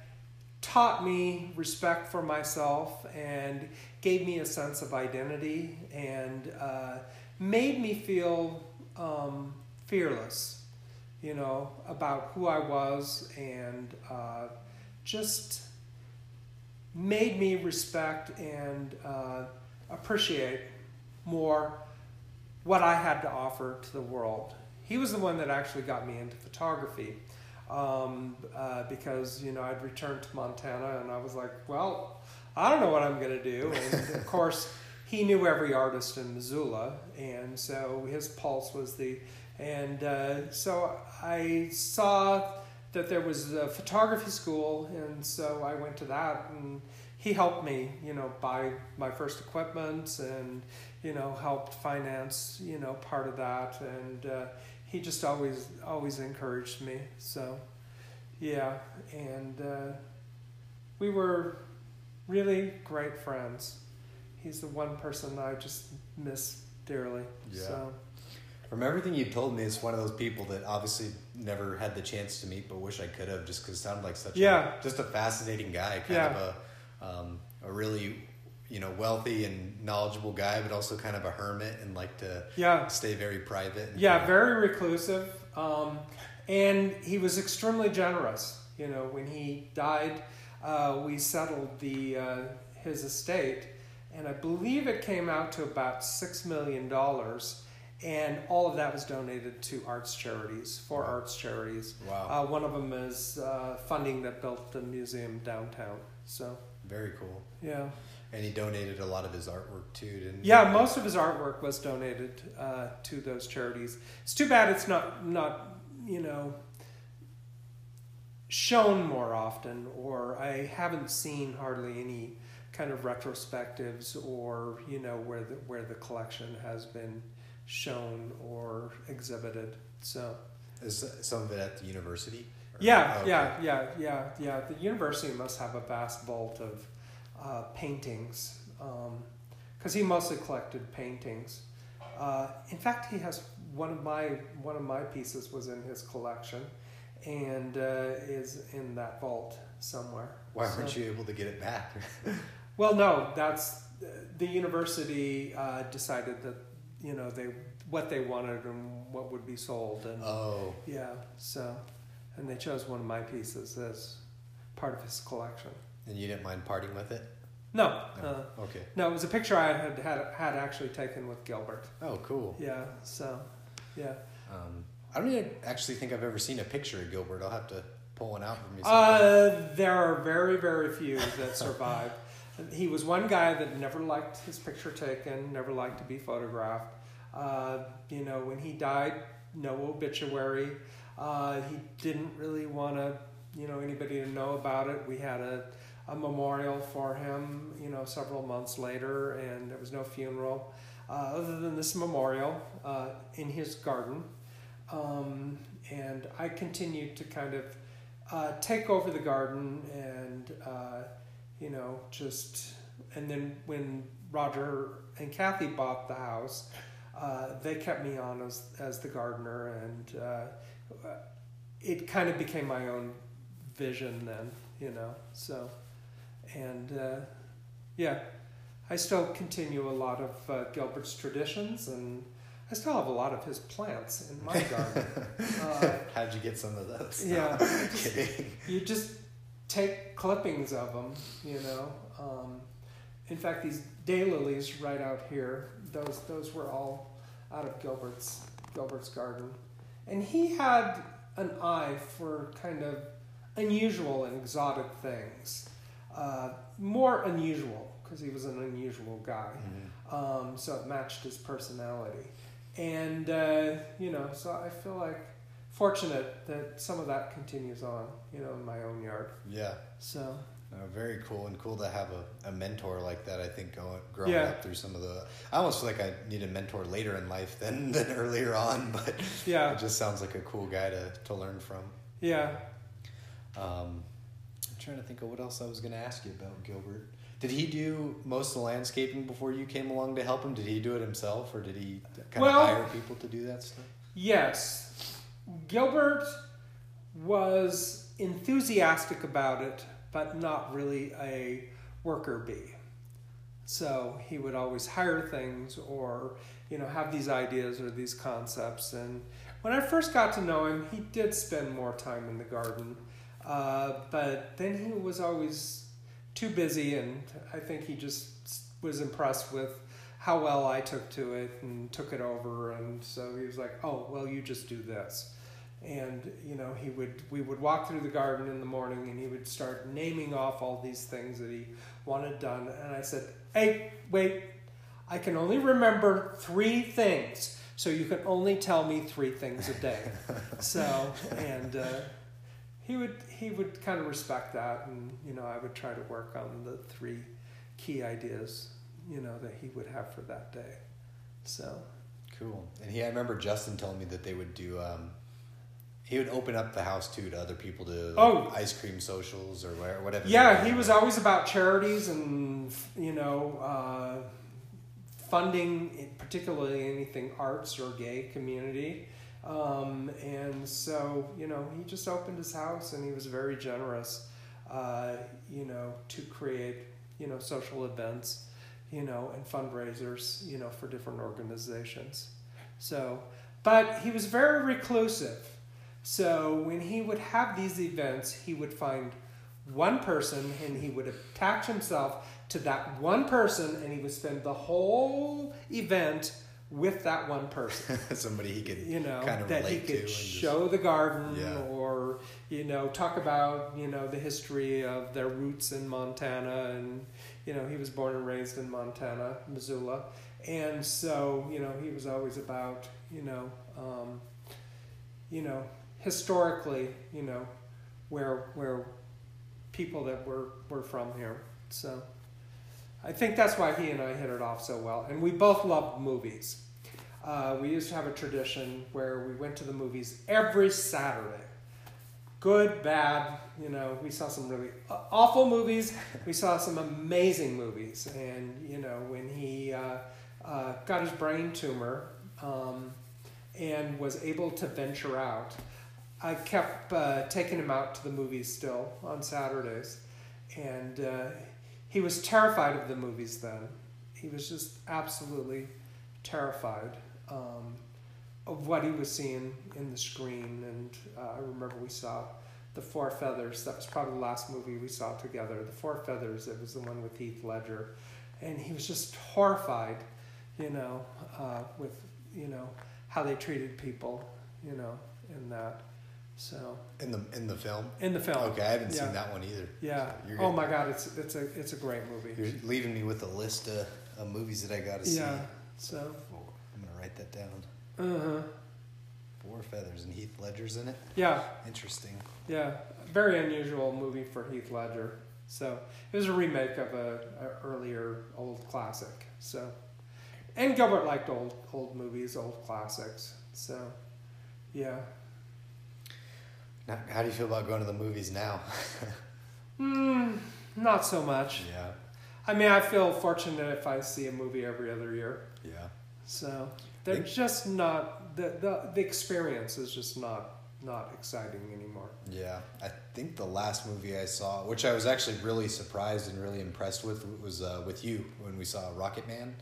Speaker 2: taught me respect for myself and gave me a sense of identity and uh, made me feel um, fearless, you know, about who I was and uh, just made me respect and uh, appreciate more what I had to offer to the world. He was the one that actually got me into photography um, uh, because you know I'd returned to Montana and I was like, well, I don't know what I'm going to do, and of [laughs] course he knew every artist in Missoula, and so his pulse was the, and uh, so I saw that there was a photography school, and so I went to that, and he helped me, you know, buy my first equipment, and you know, helped finance, you know, part of that, and uh, he just always always encouraged me. So, yeah, and uh, we were really great friends. He's the one person I just miss dearly.
Speaker 1: Yeah.
Speaker 2: So,
Speaker 1: From everything you told me, it's one of those people that obviously never had the chance to meet, but wish I could have, just because it sounded like such
Speaker 2: Yeah.
Speaker 1: a just a fascinating guy, kind
Speaker 2: Yeah.
Speaker 1: of a um, a really you know wealthy and knowledgeable guy, but also kind of a hermit and like to
Speaker 2: yeah,
Speaker 1: stay very private. And
Speaker 2: Yeah, very reclusive. Um, and he was extremely generous. You know, when he died, uh, we settled the uh, his estate, and I believe it came out to about six million dollars, and all of that was donated to arts charities for arts charities.
Speaker 1: Wow,
Speaker 2: Uh, one of them is uh, funding that built the museum downtown. So
Speaker 1: very cool.
Speaker 2: yeah,
Speaker 1: And he donated a lot of his artwork too, didn't he?
Speaker 2: yeah. Most of his artwork was donated uh, to those charities. It's too bad it's not not you know shown more often, or I haven't seen hardly any kind of retrospectives or you know where the where the collection has been shown or exhibited. So
Speaker 1: Is some of it at the university?
Speaker 2: Yeah,
Speaker 1: Okay.
Speaker 2: yeah, yeah, yeah, yeah. The university must have a vast vault of uh, paintings because he mostly collected paintings. Uh, in fact, he has one of my one of my pieces was in his collection, and uh, is in that vault somewhere.
Speaker 1: Why
Speaker 2: So-
Speaker 1: weren't you able to get it back? [laughs]
Speaker 2: Well, no, that's the university uh, decided that you know they what they wanted and what would be sold, and
Speaker 1: oh,
Speaker 2: yeah, so and they chose one of my pieces as part of his collection.
Speaker 1: And you didn't mind parting with it?
Speaker 2: No,
Speaker 1: No.
Speaker 2: uh,
Speaker 1: Okay.
Speaker 2: no, it was a picture I had had had actually taken with Gilbert.
Speaker 1: Oh, cool.
Speaker 2: Yeah, so yeah.
Speaker 1: Um, I don't even actually think I've ever seen a picture of Gilbert. I'll have to pull one out for me. sometime.
Speaker 2: Uh, there are very, very few that [laughs] survive. he was one guy that never liked his picture taken, never liked to be photographed. Uh, you know, when he died, no obituary. Uh, he didn't really want to, you know, anybody to know about it. We had a, a memorial for him, you know, several months later, and there was no funeral uh, other than this memorial uh, in his garden. Um, and I continued to kind of uh, take over the garden and uh, you know just and then when Roger and Kathy bought the house, uh, they kept me on as as the gardener and uh, it kind of became my own vision then you know so and uh, yeah I still continue a lot of uh, Gilbert's traditions and I still have a lot of his plants in my [laughs] garden. uh,
Speaker 1: How'd you get some of those?
Speaker 2: yeah.
Speaker 1: No, kidding.
Speaker 2: you just take clippings of them, you know. Um, in fact, these daylilies right out here, those those were all out of Gilbert's Gilbert's garden, and he had an eye for kind of unusual and exotic things, uh, more unusual because he was an unusual guy.
Speaker 1: Mhm.
Speaker 2: Um, so it matched his personality, and uh, you know, so I feel like fortunate that some of that continues on, you know, in my own yard.
Speaker 1: Yeah.
Speaker 2: So
Speaker 1: No, very cool and cool to have a, a mentor like that. I think going growing
Speaker 2: Yeah.
Speaker 1: up through some of the, I almost feel like I need a mentor later in life than [laughs] than earlier on. [laughs] But
Speaker 2: yeah,
Speaker 1: it just sounds like a cool guy to to learn from.
Speaker 2: yeah.
Speaker 1: Um, trying to think of what else I was going to ask you about Gilbert. Did he do most of the landscaping before you came along to help him? Did he do it himself, or did he kind
Speaker 2: Well-
Speaker 1: of hire people to do that stuff?
Speaker 2: Yes, Gilbert was enthusiastic about it, but not really a worker bee. So he would always hire things or, you know, have these ideas or these concepts. And when I first got to know him, he did spend more time in the garden. Uh, but then he was always too busy, and I think he just was impressed with how well I took to it and took it over. And so he was like, "Oh, well, you just do this." And you know, he would we would walk through the garden in the morning, and he would start naming off all these things that he wanted done. And I said, "Hey, wait! I can only remember three things, so you can only tell me three things a day." [laughs] so and. Uh, he would he would kind of respect that and you know I would try to work on the three key ideas you know that he would have for that day so
Speaker 1: Cool. And he, I remember Justin telling me that they would do. Um, he would open up the house too to other people to like,
Speaker 2: Oh.
Speaker 1: ice cream socials or whatever.
Speaker 2: yeah he was always about charities and you know uh, funding particularly anything arts or gay community um, and so you know he just opened his house and he was very generous uh, you know to create you know social events you know and fundraisers you know for different organizations. So but he was very reclusive. So when he would have these events he would find one person and he would attach himself to that one person and he would spend the whole event with that one person [laughs]
Speaker 1: somebody he could
Speaker 2: you know
Speaker 1: kind of
Speaker 2: that he
Speaker 1: relate to.
Speaker 2: could
Speaker 1: and just-
Speaker 2: show the garden
Speaker 1: Yeah.
Speaker 2: or you know talk about you know the history of their roots in Montana and you know he was born and raised in Montana Missoula and so you know he was always about you know um, you know historically you know where where people that were were from here so I think that's why he and I hit it off so well and we both loved movies uh, we used to have a tradition where we went to the movies every Saturday. good, bad. You know, we saw some really awful movies. We saw some amazing movies, and you know, when he uh, uh, got his brain tumor um, and was able to venture out, I kept uh, taking him out to the movies still on Saturdays, and uh, he was terrified of the movies then. He was just absolutely terrified. Um, of what he was seeing in the screen. And uh, I remember we saw The Four Feathers. That was probably the last movie we saw together. The Four Feathers, it was the one with Heath Ledger. And he was just horrified, you know, uh, with, you know, how they treated people, you know, in that. So
Speaker 1: in the in the film.
Speaker 2: In the film.
Speaker 1: Okay, I haven't yeah. seen that one either.
Speaker 2: Yeah. So oh my God, it's it's a it's a great movie.
Speaker 1: You're leaving me with a list of, of movies that I got to see.
Speaker 2: Yeah. So
Speaker 1: I'm gonna write that down.
Speaker 2: Uh huh.
Speaker 1: Four Feathers and Heath Ledger's in it.
Speaker 2: Yeah.
Speaker 1: Interesting.
Speaker 2: Yeah, very unusual movie for Heath Ledger. So it was a remake of a, a earlier old classic. So, and Gilbert liked old old movies, old classics. So, yeah.
Speaker 1: Now, how do you feel about going to the movies now? [laughs]
Speaker 2: mm, not so much.
Speaker 1: Yeah.
Speaker 2: I mean, I feel fortunate if I see a movie every other year.
Speaker 1: Yeah.
Speaker 2: So they're think, just not the, the the experience is just not not exciting anymore.
Speaker 1: Yeah, I think the last movie I saw, which I was actually really surprised and really impressed with, was uh, with you when we saw Rocket Man.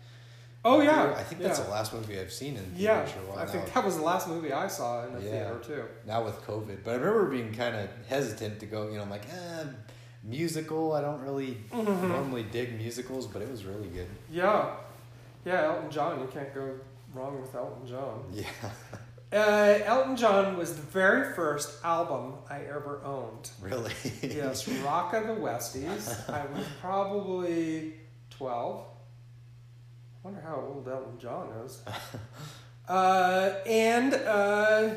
Speaker 2: Oh yeah,
Speaker 1: I think that's yeah. the last movie I've seen in
Speaker 2: yeah. I think that was the last movie I saw in the yeah. theater too.
Speaker 1: Now with COVID, but I remember being kind of hesitant to go. You know, I'm like, eh, musical. I don't really mm-hmm. normally dig musicals, but it was really good.
Speaker 2: Yeah, yeah. Elton John, you can't go wrong with Elton John.
Speaker 1: Yeah. [laughs]
Speaker 2: Uh, Elton John was the very first album I ever owned.
Speaker 1: Really?
Speaker 2: yes, [laughs] Rock of the Westies. I was probably 12. Wonder how old Elton John is. [laughs] Uh, and uh,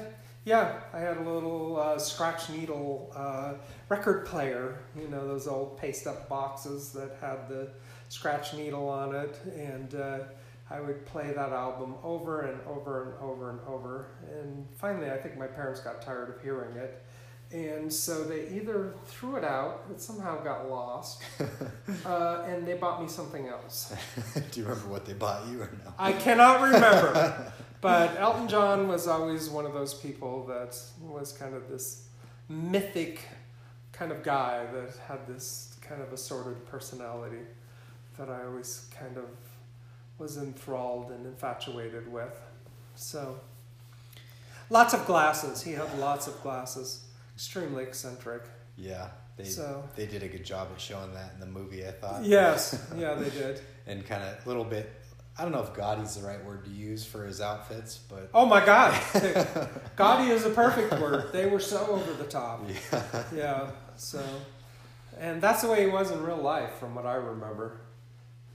Speaker 2: yeah, I had a little uh, scratch needle uh, record player, you know, those old paste up boxes that had the scratch needle on it. And uh, I would play that album over and over and over and over. And finally, I think my parents got tired of hearing it. And so they either threw it out, it somehow got lost, [laughs] uh, and they bought me something else. [laughs]
Speaker 1: Do you remember what they bought you or no?
Speaker 2: I cannot remember. [laughs] but Elton John was always one of those people that was kind of this mythic kind of guy that had this kind of assorted personality that I always kind of was enthralled and infatuated with. So, lots of glasses. He had lots of glasses. Extremely eccentric.
Speaker 1: Yeah, they so, they did a good job at showing that in the movie. I thought.
Speaker 2: Yes, [laughs] yeah, they did.
Speaker 1: and kind of a little bit. I don't know if gaudy's the right word to use for his outfits, but
Speaker 2: oh my god, [laughs] gaudy is a perfect word. They were so over the top.
Speaker 1: Yeah,
Speaker 2: yeah. So, and that's the way he was in real life, from what I remember.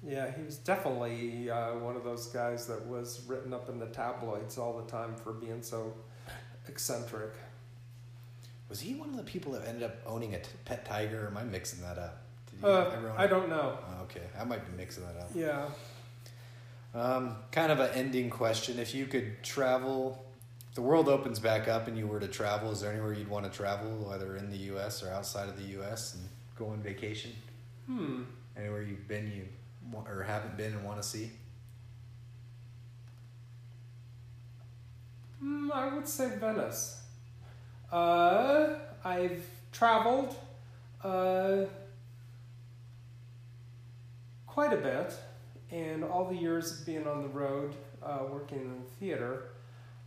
Speaker 2: Yeah, he was definitely uh, one of those guys that was written up in the tabloids all the time for being so eccentric.
Speaker 1: Was he one of the people that ended up owning a t- pet tiger? Or am I mixing that up?
Speaker 2: Uh, I don't know.
Speaker 1: Oh, okay, I might be mixing that up.
Speaker 2: Yeah.
Speaker 1: Um, kind of an ending question. If you could travel, the world opens back up and you were to travel, is there anywhere you'd want to travel, whether in the U.S. or outside of the U.S. and go on vacation?
Speaker 2: Hmm.
Speaker 1: Anywhere you've been, you or haven't been and want to see?
Speaker 2: Mm, I would say Venice. Uh, I've traveled uh, quite a bit, and all the years of being on the road, uh, working in the theater.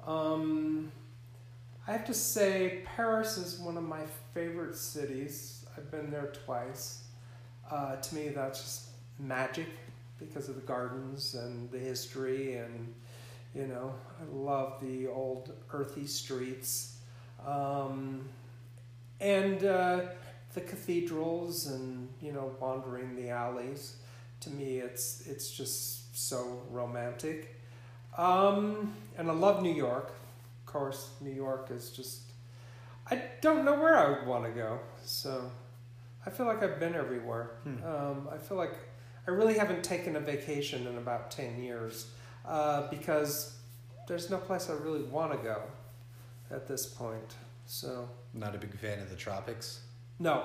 Speaker 2: Um, I have to say, Paris is one of my favorite cities. I've been there twice. Uh, to me, that's just magic because of the gardens and the history and you know I love the old earthy streets um, and uh, the cathedrals and you know wandering the alleys to me it's it's just so romantic. Um, and I love New York. Of course New York is just I don't know where I would want to go so I feel like I've been everywhere. Hmm. um, I feel like I really haven't taken a vacation in about 10 years uh, because there's no place I really want to go at this point. So
Speaker 1: Not a big fan of the tropics.
Speaker 2: no,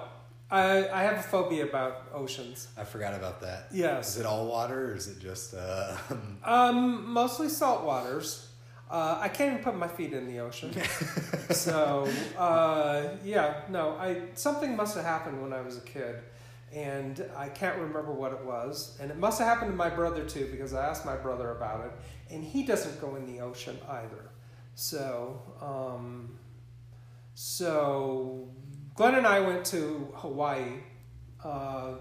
Speaker 2: I I have a phobia about oceans.
Speaker 1: I forgot about that.
Speaker 2: Yes.
Speaker 1: Is it all water or is it just uh [laughs]
Speaker 2: Um, mostly salt waters. Uh, I can't even put my feet in the ocean. [laughs] so uh, yeah, no, I something must have happened when I was a kid, and I can't remember what it was. And it must have happened to my brother too, because I asked my brother about it, and he doesn't go in the ocean either. So um, so Glenn and I went to Hawaii uh,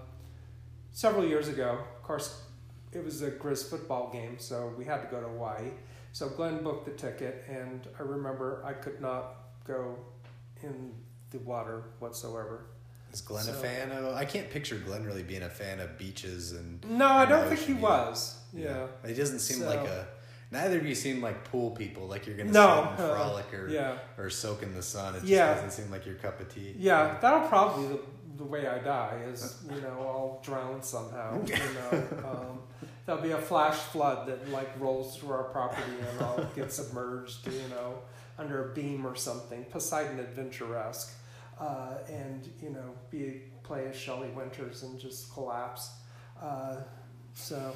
Speaker 2: several years ago. Of course, it was a Grizz football game, so we had to go to Hawaii. So Glenn booked the ticket, and I remember I could not go in the water whatsoever.
Speaker 1: is Glenn a fan of I can't picture Glenn really being a fan of beaches and
Speaker 2: No, I don't think he was. Yeah.
Speaker 1: He doesn't seem
Speaker 2: So-
Speaker 1: like a neither of you seem like pool people, like you're gonna
Speaker 2: No,
Speaker 1: sit and
Speaker 2: uh,
Speaker 1: frolic or
Speaker 2: Yeah.
Speaker 1: or soak in the sun. It just
Speaker 2: Yeah.
Speaker 1: doesn't seem like your cup of tea.
Speaker 2: Yeah, that'll probably be the, the way I die is, [laughs] you know, I'll drown somehow. [laughs] You know, um, there'll be a flash flood that like rolls through our property and I'll get submerged, you know, under a beam or something. Poseidon Adventure-esque. Uh, and, you know, be play as Shelley Winters and just collapse. Uh, so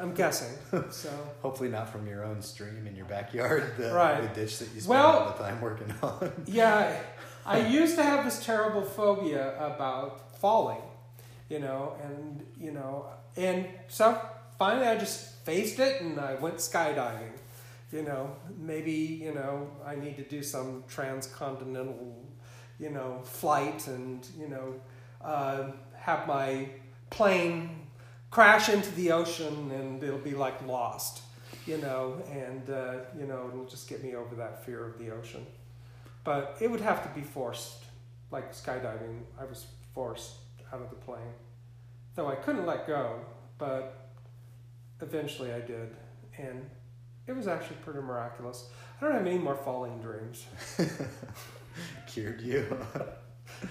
Speaker 2: I'm guessing. So [laughs]
Speaker 1: Hopefully not from your own stream in your backyard, the,
Speaker 2: Right.
Speaker 1: the ditch that you spend
Speaker 2: Well-
Speaker 1: all the time working on. [laughs]
Speaker 2: Yeah, I used to have this terrible phobia about falling, you know, and you know, and so finally I just faced it and I went skydiving. You know, maybe you know I need to do some transcontinental, you know, flight and you know, uh, have my plane crash into the ocean and it'll be like lost, you know, and uh, you know it'll just get me over that fear of the ocean. But it would have to be forced. Like skydiving i was forced out of the plane. Though i couldn't let go but eventually i did. And it was actually pretty miraculous. I don't have any more falling dreams. [laughs]
Speaker 1: Cured you.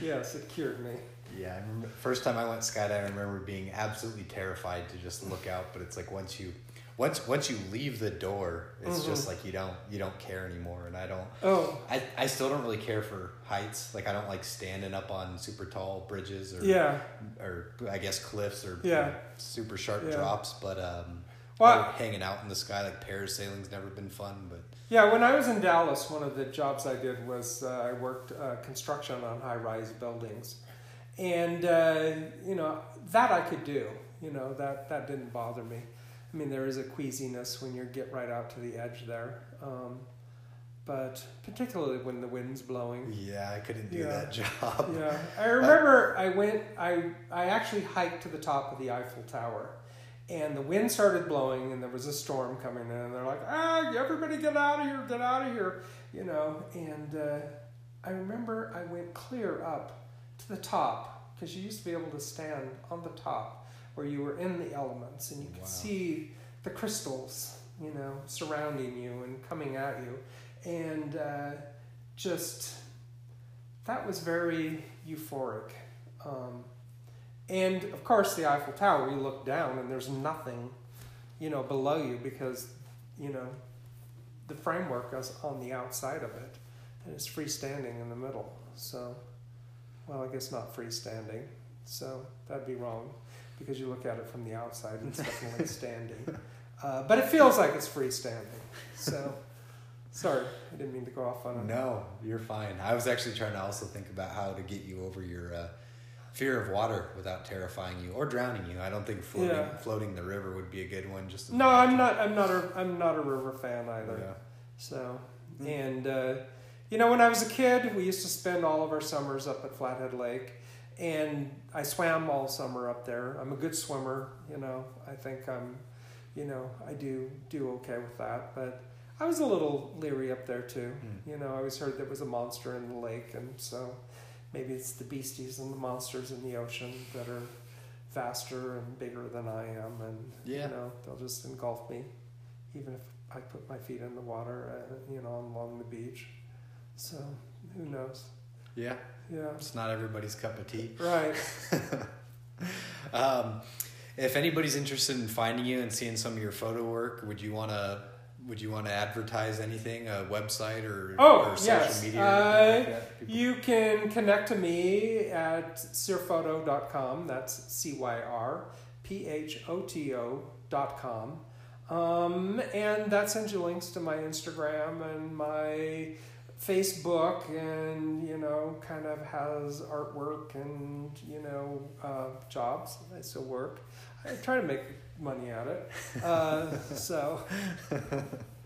Speaker 2: yes it cured me
Speaker 1: yeah, I remember first time I went skydiving, I remember being absolutely terrified to just look out. But it's like once you, once once you leave the door, it's
Speaker 2: Mhm.
Speaker 1: just like you don't you don't care anymore. And I don't.
Speaker 2: oh
Speaker 1: I, I still don't really care for heights. Like I don't like standing up on super tall bridges or
Speaker 2: yeah
Speaker 1: or I guess cliffs or
Speaker 2: Yeah.
Speaker 1: super sharp
Speaker 2: Yeah.
Speaker 1: drops. But um,
Speaker 2: Well-
Speaker 1: hanging out in the sky like parasailing's never been fun. But
Speaker 2: yeah when i was in dallas one of the jobs i did was uh, i worked uh, construction on high-rise buildings and uh, you know that i could do you know that that didn't bother me i mean there is a queasiness when you get right out to the edge there um, but particularly when the wind's blowing
Speaker 1: yeah, I couldn't do
Speaker 2: Yeah.
Speaker 1: that [laughs] job.
Speaker 2: yeah i remember i went i i actually hiked to the top of the eiffel tower and the wind started blowing and there was a storm coming in and they're like ah everybody get out of here get out of here you know and uh, i remember i went clear up the top because you used to be able to stand on the top where you were in the elements and you could
Speaker 1: Wow.
Speaker 2: see the crystals you know surrounding you and coming at you and uh, just that was very euphoric. Um, and of course, the Eiffel Tower, you look down and there's nothing, you know, below you because, you know, the framework is on the outside of it and it's freestanding in the middle. So, well, I guess not freestanding. So that'd be wrong because you look at it from the outside and it's [laughs] definitely standing. Uh, but it feels like it's freestanding. So, sorry, I didn't mean to go off on a
Speaker 1: No, you're fine. I was actually trying to also think about how to get you over your uh, fear of water without terrifying you or drowning you. I don't think floating,
Speaker 2: Yeah.
Speaker 1: floating the river would be a good one. Just
Speaker 2: No, I'm not. I'm not a. I'm not a river fan either.
Speaker 1: Yeah.
Speaker 2: So,
Speaker 1: Mm.
Speaker 2: and uh, you know, when I was a kid, we used to spend all of our summers up at Flathead Lake, and I swam all summer up there. I'm a good swimmer. You know, I think I'm. You know, I do do okay with that, but I was a little leery up there too.
Speaker 1: Mm.
Speaker 2: You know, I always heard there was a monster in the lake, and so maybe it's the beasties and the monsters in the ocean that are faster and bigger than I am, and
Speaker 1: Yeah.
Speaker 2: you know they'll just engulf me, even if I put my feet in the water, uh, you know, along the beach. So who knows?
Speaker 1: Yeah,
Speaker 2: Yeah,
Speaker 1: it's not everybody's cup of tea.
Speaker 2: right. [laughs]
Speaker 1: Um, if anybody's interested in finding you and seeing some of your photo work, would you want to would you want to advertise anything, a website or,
Speaker 2: Oh,
Speaker 1: or social
Speaker 2: yes.
Speaker 1: media?
Speaker 2: Uh,
Speaker 1: like?
Speaker 2: You can connect to me at cyrphoto.com. That's C Y R P H O T O.com. Um, and that sends you links to my Instagram and my Facebook, and you know, kind of has artwork and you know, uh, jobs. I still work. I try to make money at it. Uh, so [laughs]